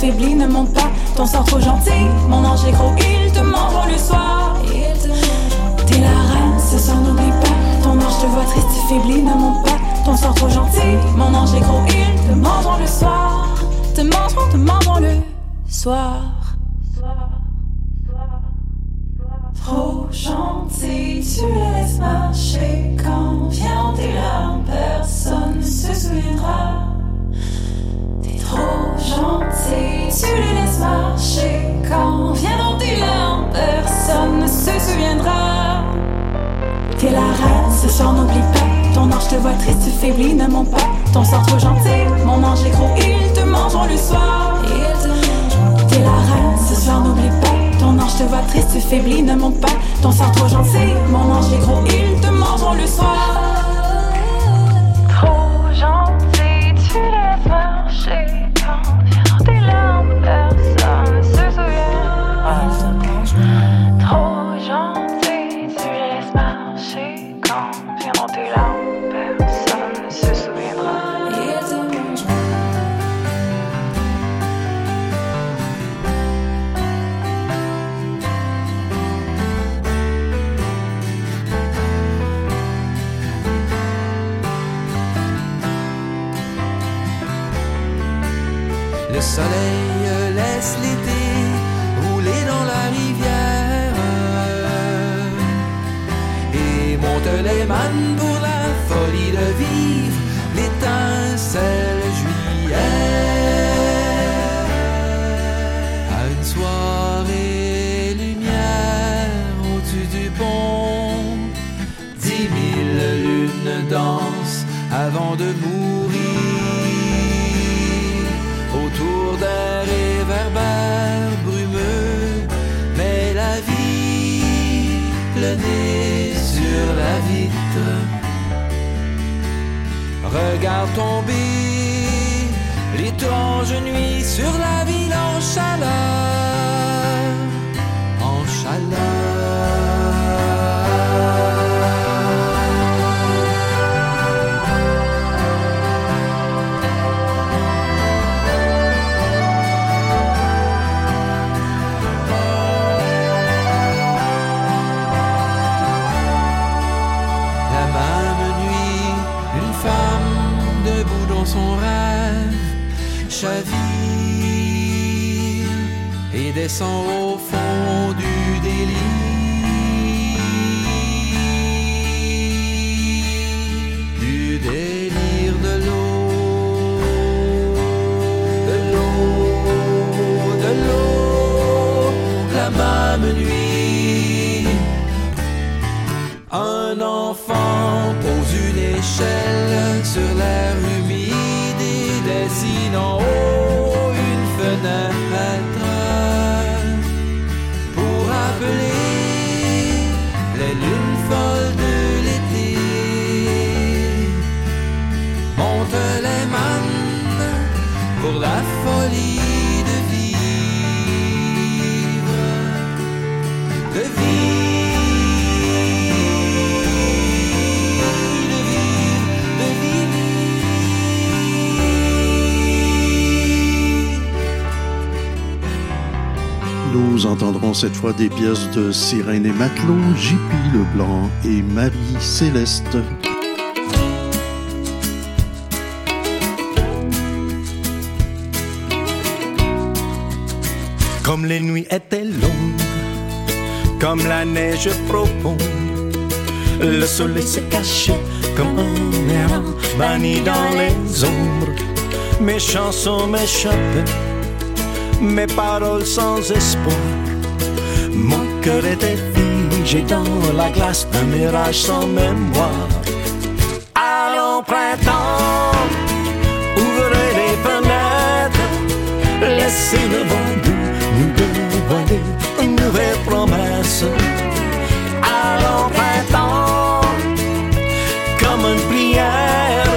S6: Voit triste, faibli, ne monte pas. Ton sort trop gentil, mon ange est gros, il te mangeront le soir. T'es la reine, ce soir n'oublie pas. Ton ange te voit triste, faibli, ne monte pas. Ton sort trop gentil, mon ange est gros, il te mangeront le soir. Te mangeront, te mangeront le soir. Trop gentil, tu laisses marcher quand vient tes larmes, personne ne se souviendra. Trop gentil, tu les laisses marcher quand viendront tes larmes, personne ne se souviendra. T'es la reine, ce soir n'oublie pas. Ton ange te voit triste, tu faiblis, ne monte pas. Ton sort trop gentil, mon ange est gros, il te mangeront le soir. T'es la reine, ce soir n'oublie pas. Ton ange te voit triste, tu faiblis, ne monte pas. Ton sort trop gentil, mon ange est gros, il te mangeront le soir. Trop gentil, tu laisses marcher
S15: les mannes pour la folie de vivre l'étincelle juillet. À une soirée lumière au-dessus du pont, dix mille lunes dansent avant de mourir regarde tomber l'étrange nuit sur la ville en chaleur, au fond du délire. Du délire de l'eau, de l'eau, de l'eau, la même nuit. Un enfant pose une échelle sur l'air humide et dessine haut
S1: entendrons cette fois des pièces de Sirène et Matelot, JP Leblanc et Marie Céleste.
S2: Comme les nuits étaient longues, comme la neige profonde, le soleil s'est caché comme un errant banni dans les ombres. Mes chansons m'échappaient, mes paroles sans espoir. Mon cœur était figé dans la glace, un mirage sans mémoire. Allons printemps, ouvrez les fenêtres, laissez le vent nous dévoiler une nouvelle promesse. Allons printemps, comme une prière,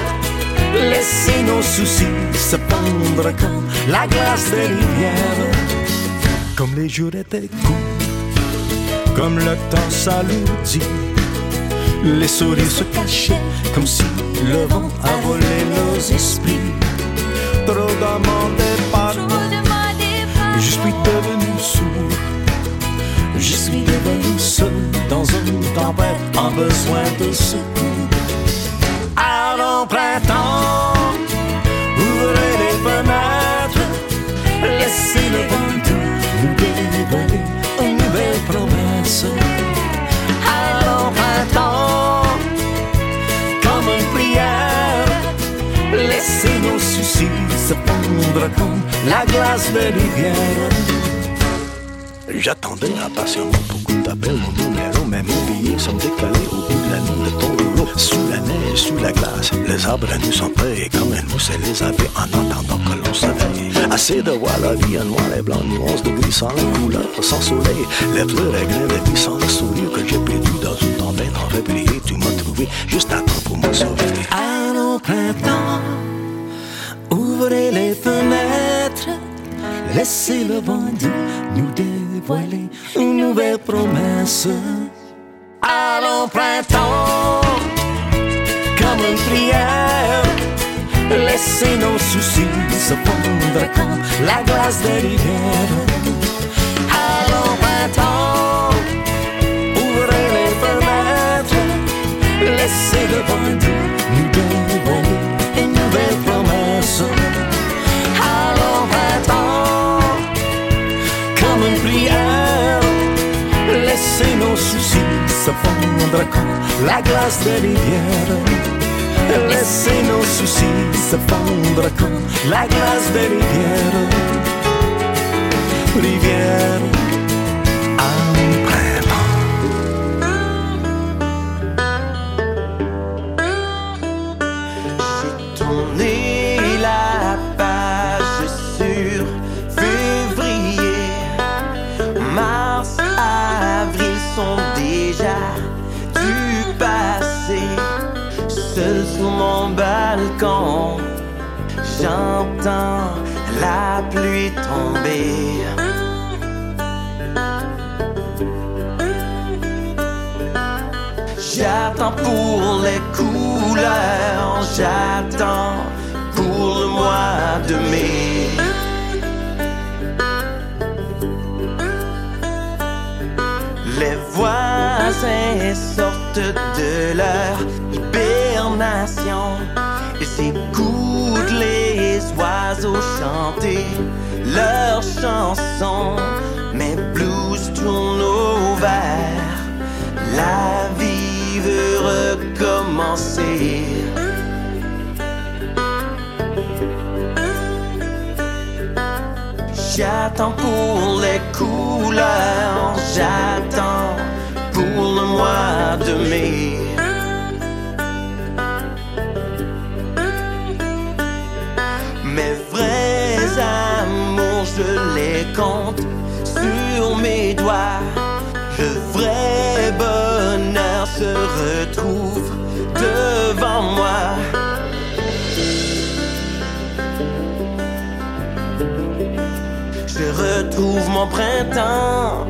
S2: laissez nos soucis se pendre comme la glace des rivières. Comme les jours étaient courts, comme le temps s'alourdit, les sourires se cachaient comme si le vent a volé nos esprits. Trop demandé pardon, je suis devenu sourd. Je suis devenu seul dans une tempête en besoin de secours. Allons printemps, ouvrez les fenêtres, laissez le vent la glace des rivières. J'attendais impatiemment beaucoup d'appels, mon numéro, mais mon billet sont décalés au bout de la nuit de ton rouleau. Sous la neige, sous la glace, les arbres nous sont prêts, comme un mousse et les abeilles en attendant que l'on s'éveille. Assez de voir la vie en noir et blanc, nuances de gris sans couleur, sans soleil. Les fleurs et grains de vie sans le sourire que j'ai perdu dans une tempête en février. Tu m'as trouvé juste à temps pour me sauver. Allons printemps, ouvrez les fenêtres, laissez le vent nous dévoiler une nouvelle promesse. Allons printemps, comme une prière, laissez nos soucis se fondre comme la glace des rivières. Allons printemps, ouvrez les fenêtres, laissez le vent nous la glace des rivières. Laissez nos soucis se fondre la glace des rivières. Rivière
S19: balcon, j'entends la pluie tomber. J'attends pour les couleurs, j'attends pour le mois de mai. Les voisins sortent de leur hibernation et s'écoutent les oiseaux chanter leurs chansons. Mes blues tournent au vert. La vie veut recommencer. J'attends pour les couleurs, j'attends pour le mois de mai. Compte sur mes doigts. Le vrai bonheur se retrouve devant moi. Je retrouve mon printemps.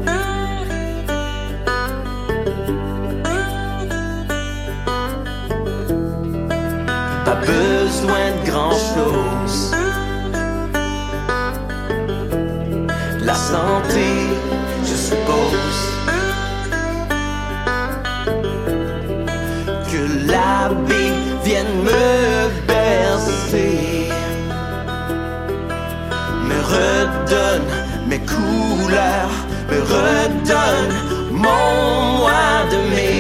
S19: Pas besoin de grand chose. La santé, je suppose. Que la vie vienne me bercer. Me redonne mes couleurs. Me redonne mon mois de mai.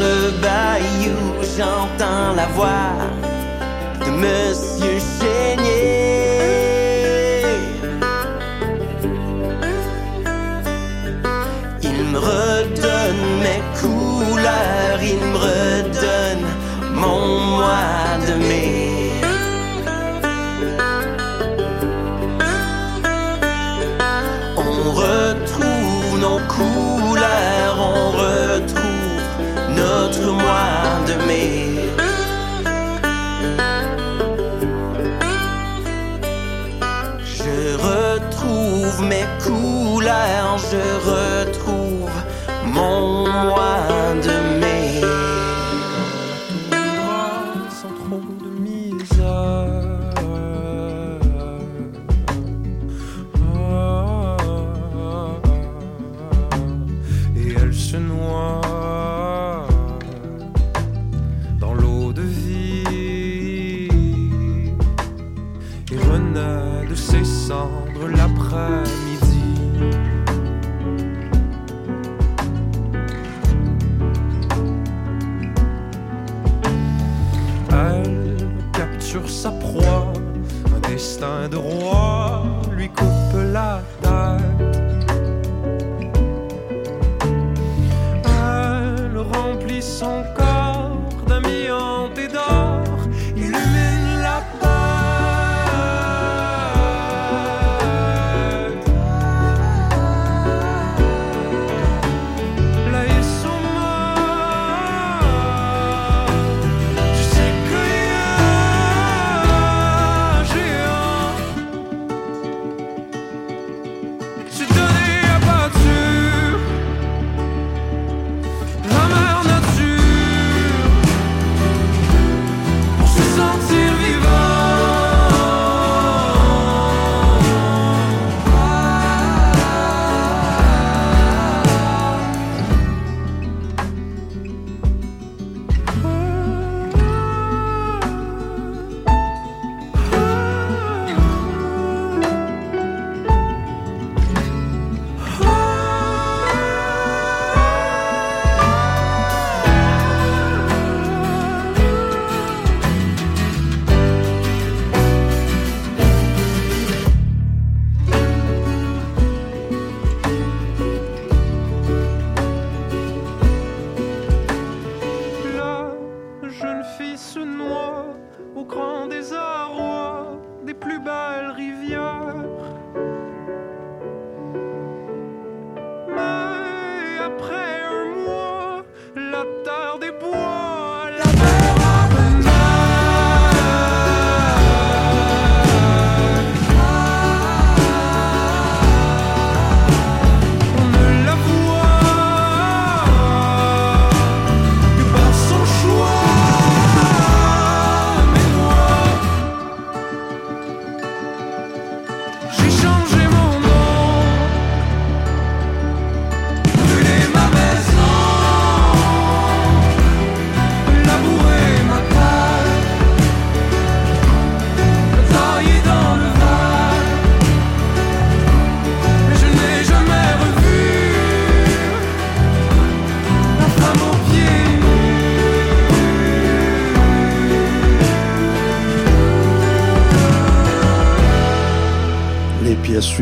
S19: Le bayou, j'entends la voix de Monsieur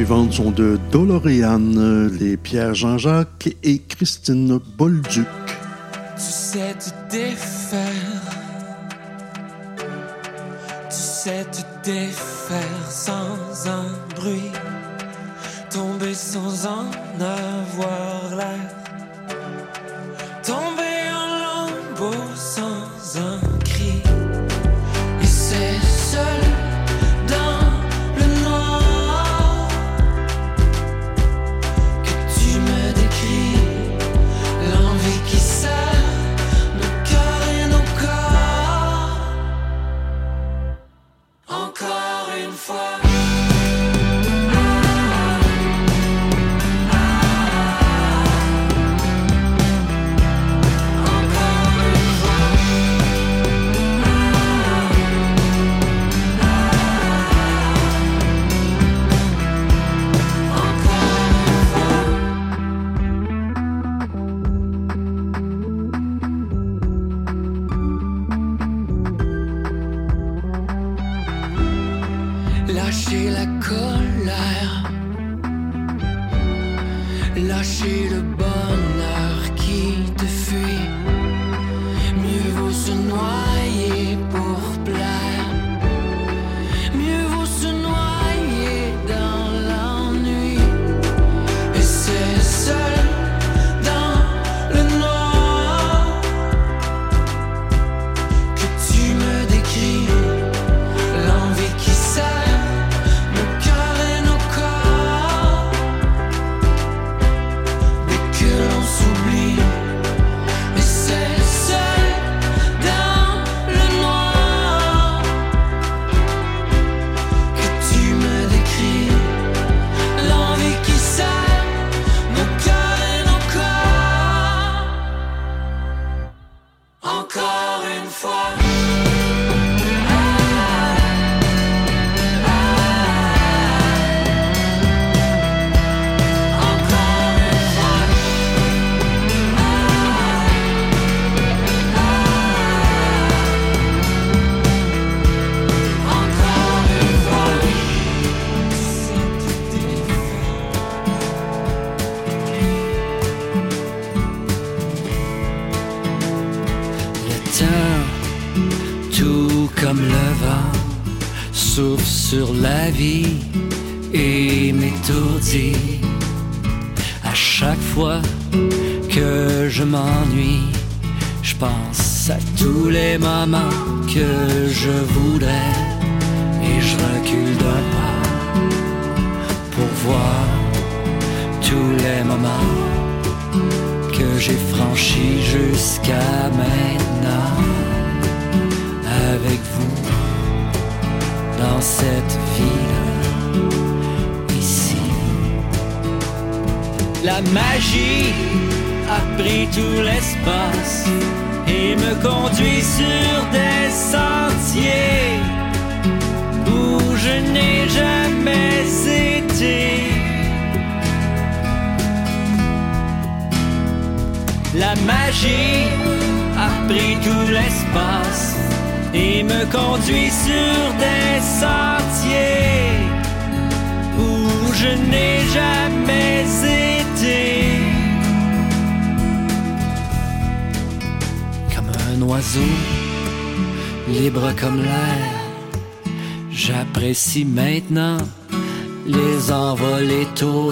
S1: suivantes sont de Doloréane, les Pierre Jean-Jacques et Christine
S7: Bolle. pour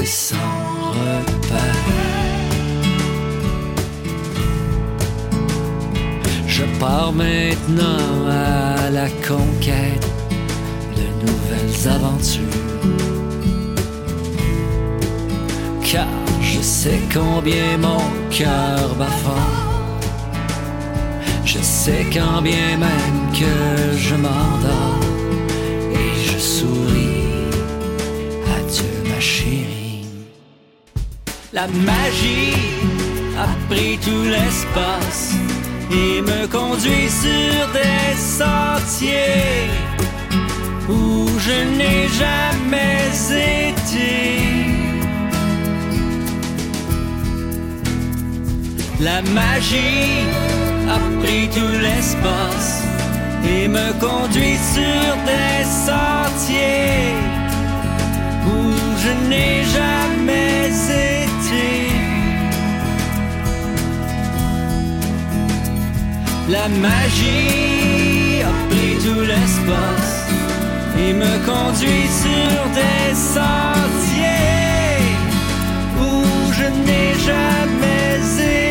S7: sans repère. Je pars maintenant à la conquête de nouvelles aventures. Car je sais combien mon cœur bat fort. Je sais quand bien même que je m'endors la magie a pris tout l'espace et me conduit sur des sentiers où je n'ai jamais été. La magie a pris tout l'espace et me conduit sur des sentiers où
S8: je n'ai jamais été. La magie a pris tout l'espace et me conduit sur des sentiers où je n'ai jamais été.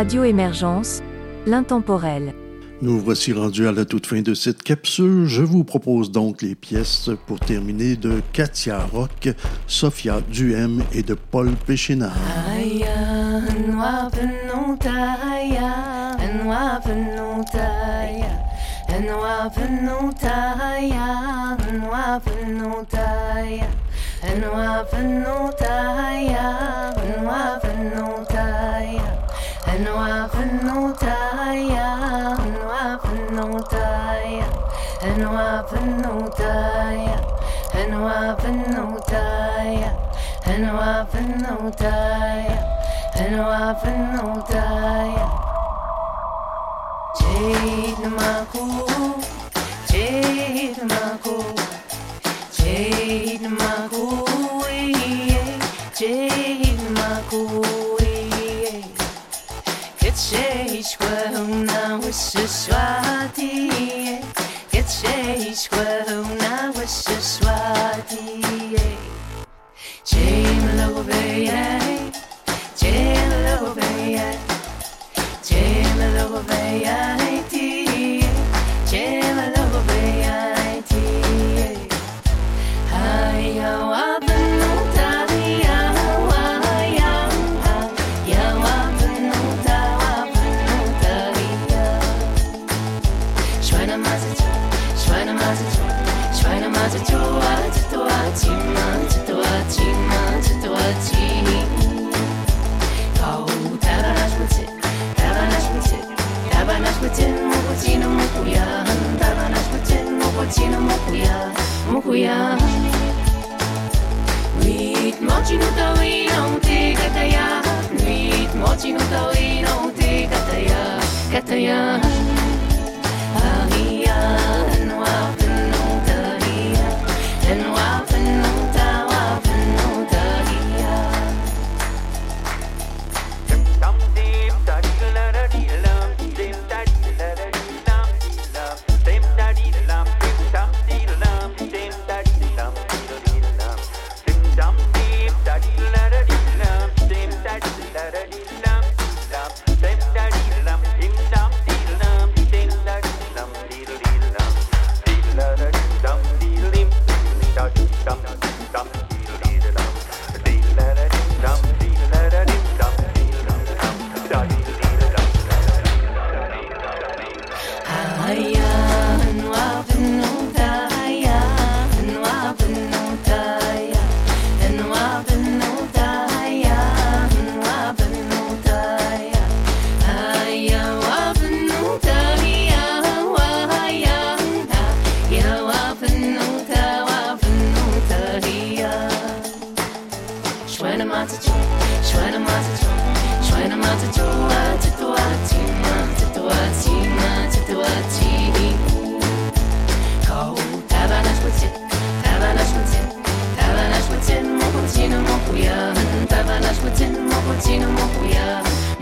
S11: Radio Émergence, l'intemporel.
S20: Nous voici rendus à la toute fin de cette capsule. Je vous propose donc les pièces pour terminer de Katia Rock, Sophia Duhem et de Paul Péchinard.
S21: Jade Maku, Jade Maku. na wysyła die Get się szkło na wysyła die Jim lobe je Jim
S20: lobe מצינו מחויה, מחויה. Mitmochinu tawino uti kataya Mitmochinu tawino uti kataya Kataya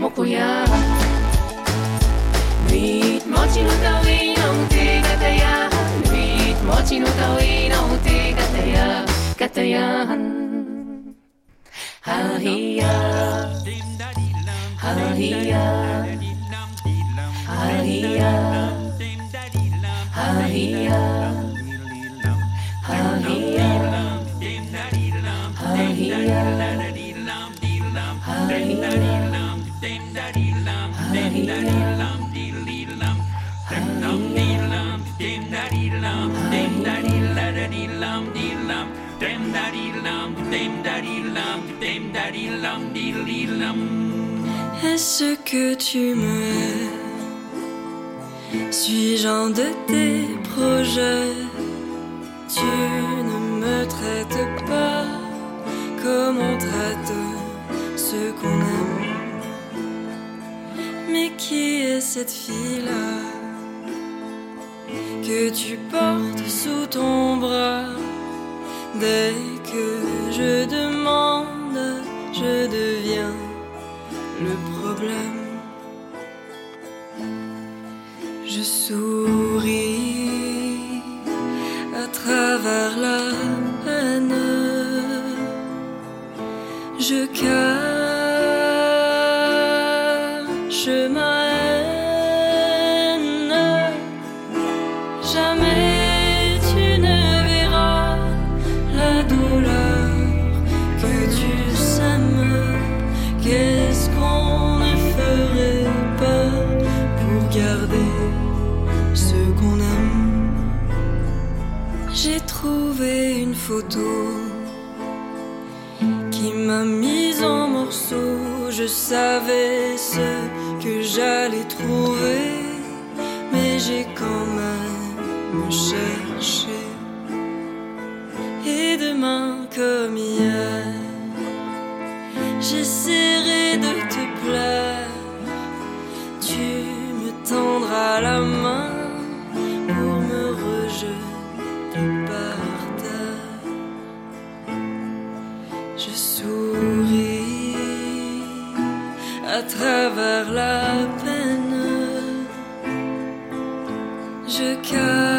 S20: mokuya. Nuit mochi no tawi no te kataya, nuit mochi no tawi no te kataya, kataya. Hahiya, hahiya, hahiya, hahiya.
S22: Est-ce que tu me Suis-je un de tes projets? Tu ne me traites pas comme on traite ceux qu'on aime. Mais qui est cette fille-là que tu portes sous ton bras? Dès que je demande, je deviens le problème. Je souris à travers la peine. Je qui m'a mise en morceaux. Je savais ce que j'allais trouver, mais j'ai quand même cherché. Et demain comme hier, j'essaierai de te plaire. Tu me tendras la main à travers la peine. Je cache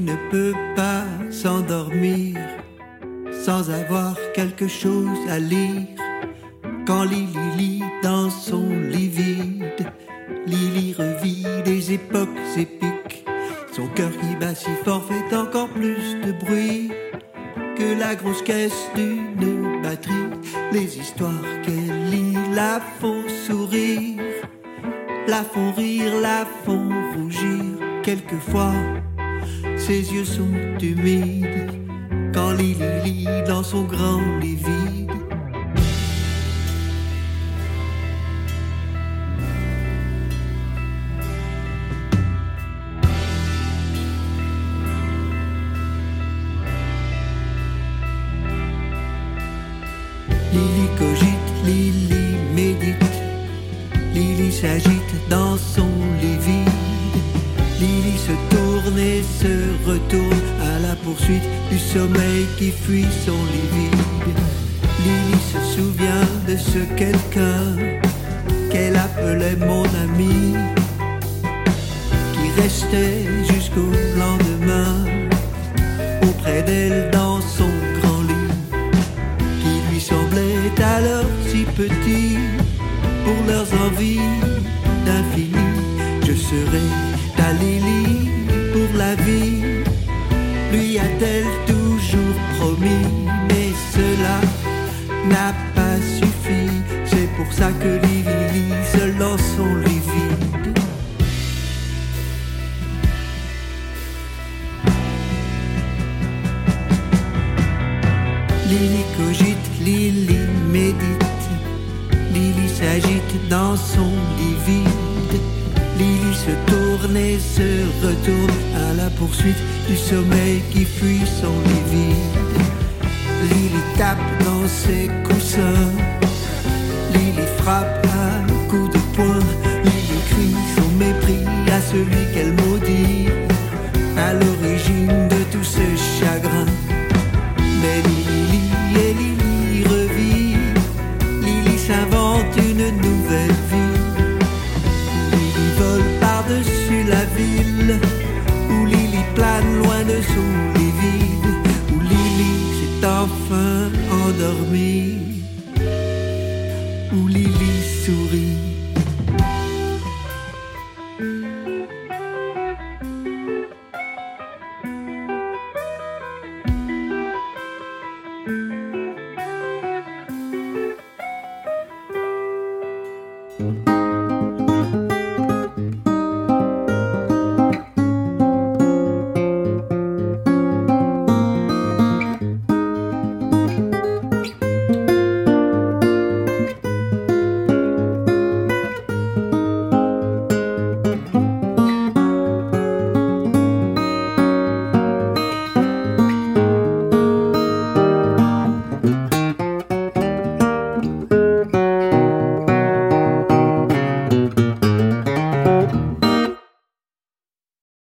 S22: ne
S23: peut pas s'endormir sans avoir quelque chose à lire. Quand Lily lit dans son lit vide, Lily revit des époques épiques. Son cœur qui bat si fort fait encore plus de bruit que la grosse caisse d'une batterie. Les histoires qu'elle lit la font sourire, la font rire, la font rougir quelquefois ses yeux sont humides, quand Lily dans son grand lit